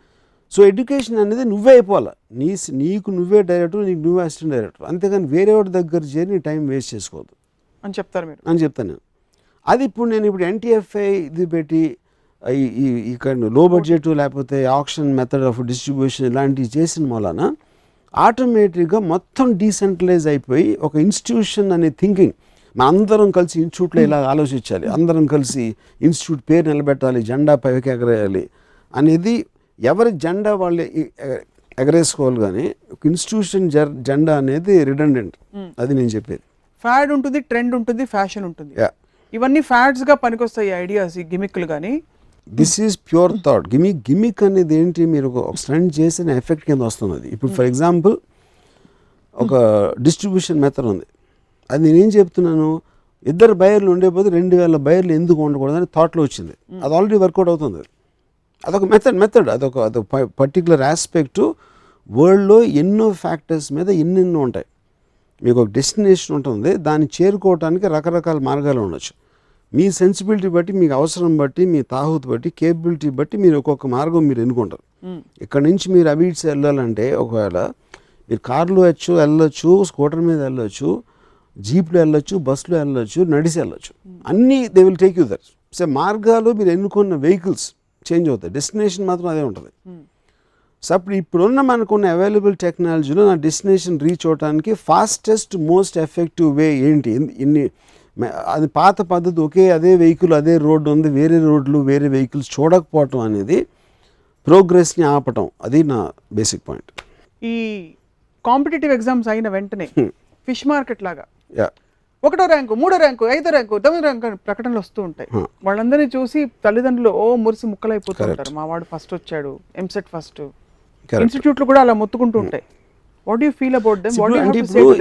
సో ఎడ్యుకేషన్ అనేది నువ్వే అయిపోవాలి. నీ నీకు నువ్వే డైరెక్టర్ నీకు నువ్వే అసిస్టెంట్ డైరెక్టర్ అంతేగాని వేరే వాడి దగ్గర చేరి నీ టైం వేస్ట్ చేసుకోవద్దు. అని చెప్తారు మీరు. అని చెప్తాను నేను. అది ఇప్పుడు నేను ఇప్పుడు ఎన్టీఎఫ్ఐ ఇది పెట్టి ఈ ఇక్కడ లో బడ్జెట్ లేకపోతే ఆప్షన్ మెథడ్ ఆఫ్ డిస్ట్రిబ్యూషన్ ఇలాంటివి చేసిన మూలన ఆటోమేటిక్గా మొత్తం డీసెంట్రలైజ్ అయిపోయి ఒక ఇన్స్టిట్యూషన్ అనే థింకింగ్ మన అందరం కలిసి ఇన్స్టిట్యూట్లో ఇలా ఆలోచించాలి. అందరం కలిసి ఇన్స్టిట్యూట్ పేరు నిలబెట్టాలి జెండా పైకి ఎగరేయాలి అనేది ఎవరి జెండా వాళ్ళు ఎగరేసుకోవాలి కానీ ఒక ఇన్స్టిట్యూషన్ జెండా అనేది రిడండెంట్. అది నేను చెప్పేది. ఫ్యాడ్ ఉంటుంది ట్రెండ్ ఉంటుంది ఫ్యాషన్ ఉంటుంది. ఇవన్నీ ఫ్యాడ్స్గా పనికొస్తాయి ఐడియాస్ ఈ గిమిక్లు కానీ. దిస్ ఈజ్ ప్యూర్ థాట్ గిమి గిమిక్ అనేది ఏంటి? మీరు ఒక స్టంట్ చేసిన ఎఫెక్ట్ కింద వస్తుంది ఇప్పుడు ఫర్ ఎగ్జాంపుల్ ఒక డిస్ట్రిబ్యూషన్ మెథడ్ ఉంది. అది నేనేం చెప్తున్నాను? ఇద్దరు బయర్లు ఉండేపోతే రెండు వేల బయర్లు ఎందుకు ఉండకూడదు అని థాట్లో వచ్చింది. అది ఆల్రెడీ వర్కౌట్ అవుతుంది. అది. అదొక మెథడ్ మెథడ్ అదొక అదొక పర్టికులర్ ఆస్పెక్ట్ వరల్డ్లో ఎన్నో ఫ్యాక్టర్స్ మీద ఎన్నెన్నో ఉంటాయి. మీకు ఒక డెస్టినేషన్ ఉంటుంది దాన్ని చేరుకోవడానికి రకరకాల మార్గాలు ఉండొచ్చు. మీ సెన్సిబిలిటీ బట్టి మీకు అవసరం బట్టి మీ తాహుత్ బట్టి కేపబిలిటీ బట్టి మీరు ఒక్కొక్క మార్గం మీరు ఎన్నుకుంటారు. ఇక్కడ నుంచి మీరు అబీట్స్ వెళ్ళాలంటే ఒకవేళ మీరు కార్లో వచ్చు వెళ్ళొచ్చు స్కూటర్ మీద వెళ్ళొచ్చు జీప్లో వెళ్ళొచ్చు బస్సులో వెళ్ళొచ్చు నడిచి వెళ్ళొచ్చు. అన్నీ they will take you there so మార్గాలు మీరు ఎన్నుకున్న వెహికల్స్ చేంజ్ అవుతాయి. డెస్టినేషన్ మాత్రం అదే ఉంటుంది. సో అప్పుడు ఇప్పుడున్న మనకున్న అవైలబుల్ టెక్నాలజీలో నా డెస్టినేషన్ రీచ్ అవడానికి ఫాస్టెస్ట్ మోస్ట్ ఎఫెక్టివ్ వే ఏంటి? ఇన్- ఇన్ని అది పాత పద్ధతి ఒకే అదే వెహికల్ అదే రోడ్డు ఉంది వేరే రోడ్లు వేరే వెహికల్స్ చూడకపోవటం అనేది ప్రోగ్రెస్ని ఆపటం. అది నా బేసిక్ పాయింట్ ఈ కాంపిటేటివ్ ఎగ్జామ్స్ అయిన వెంటనే ఫిష్ మార్కెట్ లాగా ఒకటో ర్యాంకు మూడో ర్యాంకు ఐదో ర్యాంకు తొమ్మిదో ర్యాంకు అని ప్రకటనలు వస్తూ ఉంటాయి. వాళ్ళందరినీ చూసి తల్లిదండ్రులు ఓ మురిసి ముక్కలైపోతూ. ఉంటారు. మా వాడు ఫస్ట్ వచ్చాడు ఎంసెట్ ఫస్ట్ ఇన్స్టిట్యూట్లు కూడా అలా మొత్తుకుంటూ ఉంటాయి. What you feel about them ఇప్పుడు అంటే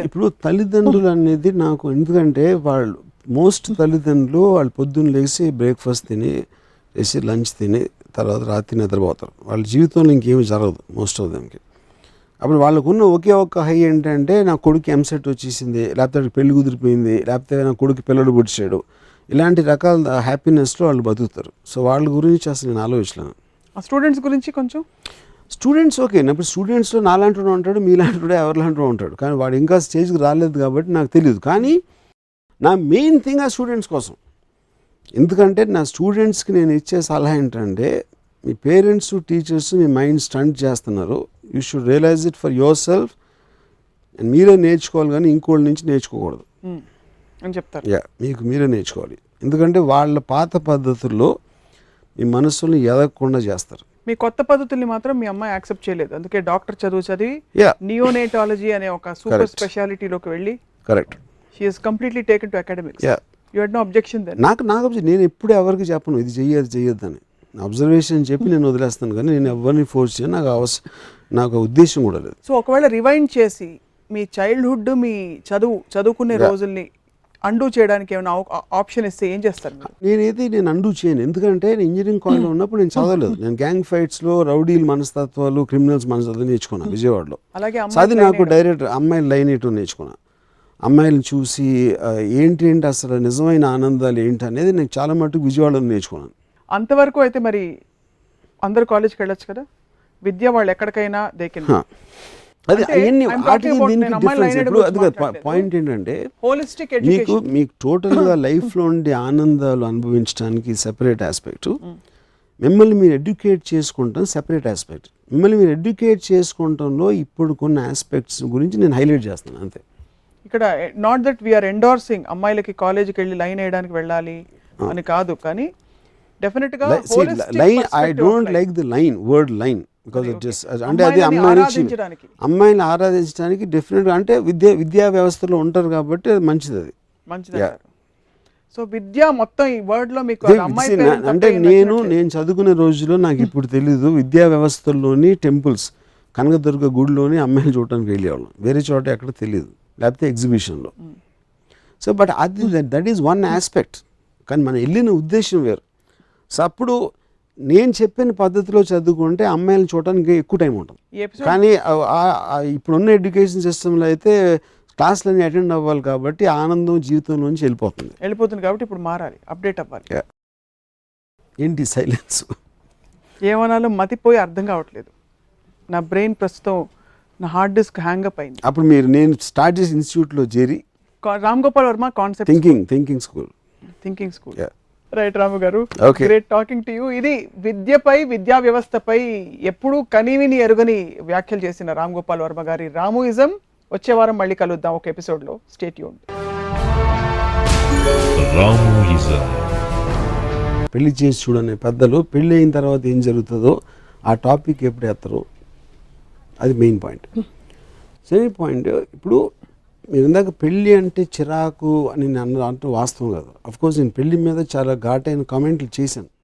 ఇప్పుడు తల్లిదండ్రులు అనేది నాకు ఎందుకంటే వాళ్ళు మోస్ట్ తల్లిదండ్రులు వాళ్ళు పొద్దున్న లేచి బ్రేక్ఫాస్ట్ తిని వేసి లంచ్ తిని తర్వాత రాత్రి నిద్రపోతారు. వాళ్ళ జీవితంలో ఇంకేమీ జరగదు మోస్ట్ ఆఫ్ దెమ్కి అప్పుడు వాళ్ళకున్న ఒకే ఒక్క హై ఏంటంటే నా కొడుకు ఎంసెట్ వచ్చేసింది లేకపోతే పెళ్ళి కుదిరిపోయింది లేకపోతే నా కొడుకు పిల్లడు పుడిచాడు ఇలాంటి రకాల హ్యాపీనెస్లో వాళ్ళు బతుకుతారు. సో వాళ్ళ గురించి అసలు నేను ఆలోచించలేను. ఆ స్టూడెంట్స్ గురించి కొంచెం? స్టూడెంట్స్ ఓకే ఇప్పుడు స్టూడెంట్స్లో నాలాంటి ఉంటాడు మీలాంటి ఎవరిలాంటి ఉంటాడు. కానీ వాడు ఇంకా స్టేజ్కి రాలేదు కాబట్టి నాకు తెలియదు కానీ నా మెయిన్ థింగ్ ఆ స్టూడెంట్స్ కోసం. ఎందుకంటే నా స్టూడెంట్స్కి నేను ఇచ్చే సలహా ఏంటంటే మీ పేరెంట్స్ టీచర్స్ మీ మైండ్ స్టంట్ చేస్తున్నారు. You should realise it for yourself and మీరే నేర్చుకోవాలి కానీ ఇంకోళ్ళ నుంచి నేర్చుకోకూడదు. మ్మ్. అని చెప్తారు. యా మీకు మీరే నేర్చుకోవాలి. ఎందుకంటే వాళ్ళ పాత పద్ధతుల్లో మీ మనస్సుని ఎదగకుండా చేస్తారు. మీ కొత్త పద్ధతుల్ని మాత్రం మీ అమ్మాయి యాక్సెప్ట్ చేయలేదు. అందుకే డాక్టర్ చదువు చదివి నియోనేటాలజీ అనే ఒక సూపర్ Correct. స్పెషాలిటీలోకి వెళ్ళి correct she is completely taken to academics yeah head no objection then నాకు నాకు నేను ఎప్పుడు ఎవరికి చెప్పను ఇది చెయ్యదు చెయ్యొద్దని. అబ్జర్వేషన్ చెప్పి నేను వదిలేస్తాను కానీ నేను ఎవరిని ఫోర్స్ చేయను నాకు అవసరం నాకు ఉద్దేశం కూడా లేదు. సో ఒకవేళ రివైండ్ చేసి మీ చైల్డ్హుడ్ మీ చదువు చదువుకునే. రోజుల్ని అండూ చేయడానికి ఏమైనా ఆప్షన్ ఇస్తే ఏం చేస్తారు నేనైతే నేను అండూ చేయను. ఎందుకంటే నేను ఇంజనీరింగ్ కాలేజ్లో ఉన్నప్పుడు నేను చదవలేదు. (laughs) నేను గ్యాంగ్ ఫైట్స్లో రౌడీల మనస్తత్వాలు క్రిమినల్స్ మనస్తత్వాలు నేర్చుకున్నాను విజయవాడలో. అలాగే అది నాకు డైరెక్ట్ అమ్మాయిలు లైన్ ఇటు నేర్చుకున్నా. అమ్మాయిలను చూసి ఏంటి ఏంటి అసలు నిజమైన ఆనందాలు ఏంటి అనేది నేను చాలా మటుకు విజయవాడలో నేర్చుకున్నాను. అంతవరకు అయితే మరి అందరు కాలేజ్కి వెళ్ళొచ్చు కదా? విద్య వాళ్ళు ఎక్కడికైనా దే కెన్. అది అవన్నీ వాటికి దీనికి డిఫరెన్స్ ఇప్పుడు అది. పాయింట్ ఏంటంటే హోలిస్టిక్ మీకు మీకు టోటల్గా లైఫ్లో (coughs) ఉండే ఆనందాలు అనుభవించడానికి సెపరేట్ ఆస్పెక్ట్ మిమ్మల్ని మీరు ఎడ్యుకేట్ చేసుకుంటాం సెపరేట్ ఆస్పెక్ట్ మిమ్మల్ని మీరు ఎడ్యుకేట్ చేసుకుంటంలో ఇప్పుడు కొన్ని ఆస్పెక్ట్స్ గురించి నేను హైలైట్ చేస్తాను అంతే. ఇక్కడ నాట్ దట్ వీఆర్ ఎండోర్సింగ్ అమ్మాయిలకి కాలేజీకి వెళ్ళి లైన్ వేయడానికి వెళ్ళాలి అని కాదు కానీ డెఫినెట్గా line I don't like the line word line because it అంటే అది అమ్మాయిలని అమ్మాయి నుంచి ఆరాధించడానికి. అమ్మాయిని ఆరాధించడానికి డెఫినెట్గా అంటే విద్యా విద్యా వ్యవస్థలో ఉంటారు కాబట్టి అది మంచిది అది. మంచిది. సో విద్య మొత్తం ఈ వర్డ్లో మీకు అంటే నేను. నేను చదువుకునే రోజుల్లో నాకు ఇప్పుడు తెలీదు విద్యా వ్యవస్థల్లోని టెంపుల్స్ కనకదుర్గ గుడిలోని అమ్మాయిలు చూడటానికి వెళ్ళేవాళ్ళం. వేరే చోట ఎక్కడ తెలియదు లేకపోతే ఎగ్జిబిషన్లో సో బట్ అది దట్ ఈస్ వన్ ఆస్పెక్ట్ కానీ మనం వెళ్ళిన ఉద్దేశం వేరు. సో అప్పుడు నేను చెప్పిన పద్ధతిలో చదువుకుంటే అమ్మాయిలను చూడటానికి ఎక్కువ టైం ఉంటుంది. కానీ ఇప్పుడున్న ఎడ్యుకేషన్ సిస్టంలో అయితే క్లాసులన్నీ అటెండ్ అవ్వాలి కాబట్టి ఆనందం జీవితం నుంచి వెళ్ళిపోతుంది. వెళ్ళిపోతుంది కాబట్టి ఇప్పుడు మారాలి అప్డేట్ అవ్వాలి. ఏంటి సైలెన్స్? ఏమనాలో మతిపోయి అర్థం కావట్లేదు. నా బ్రెయిన్ ప్రస్తుతం నా హార్డ్ డిస్క్ హ్యాంగ్ అప్ అయింది. అప్పుడు మీరు నేను స్టార్ట్ చేసిన ఇన్స్టిట్యూట్లో చేరి Ram Gopal Varma concept thinking thinking school thinking school. Right Ramu గారు. గ్రేట్ టాకింగ్ టు యూ ఇది విద్యపై విద్యా వ్యవస్థపై ఎప్పుడూ కనీవిని ఎరుగని వ్యాఖ్యలు చేసిన రామ్ గోపాల్ వర్మ గారి రాముయిజం. వచ్చే వారం మళ్ళీ కలుద్దాం ఒక ఎపిసోడ్లో. స్టేట్ యూన్ రామోయిజం. పెళ్ళి చేసి చూడనే పెద్దలు పెళ్ళి అయిన తర్వాత ఏం జరుగుతుందో ఆ టాపిక్ ఎప్పుడు ఎత్తరు? అది మెయిన్ పాయింట్. సెకండ్ పాయింట్ ఇప్పుడు మీరు ఇందాక పెళ్ళి అంటే చిరాకు అని నేను అన్న అంటూ వాస్తవం కాదు. అఫ్కోర్స్ నేను పెళ్ళి మీద చాలా ఘాటైన కామెంట్లు చేశాను.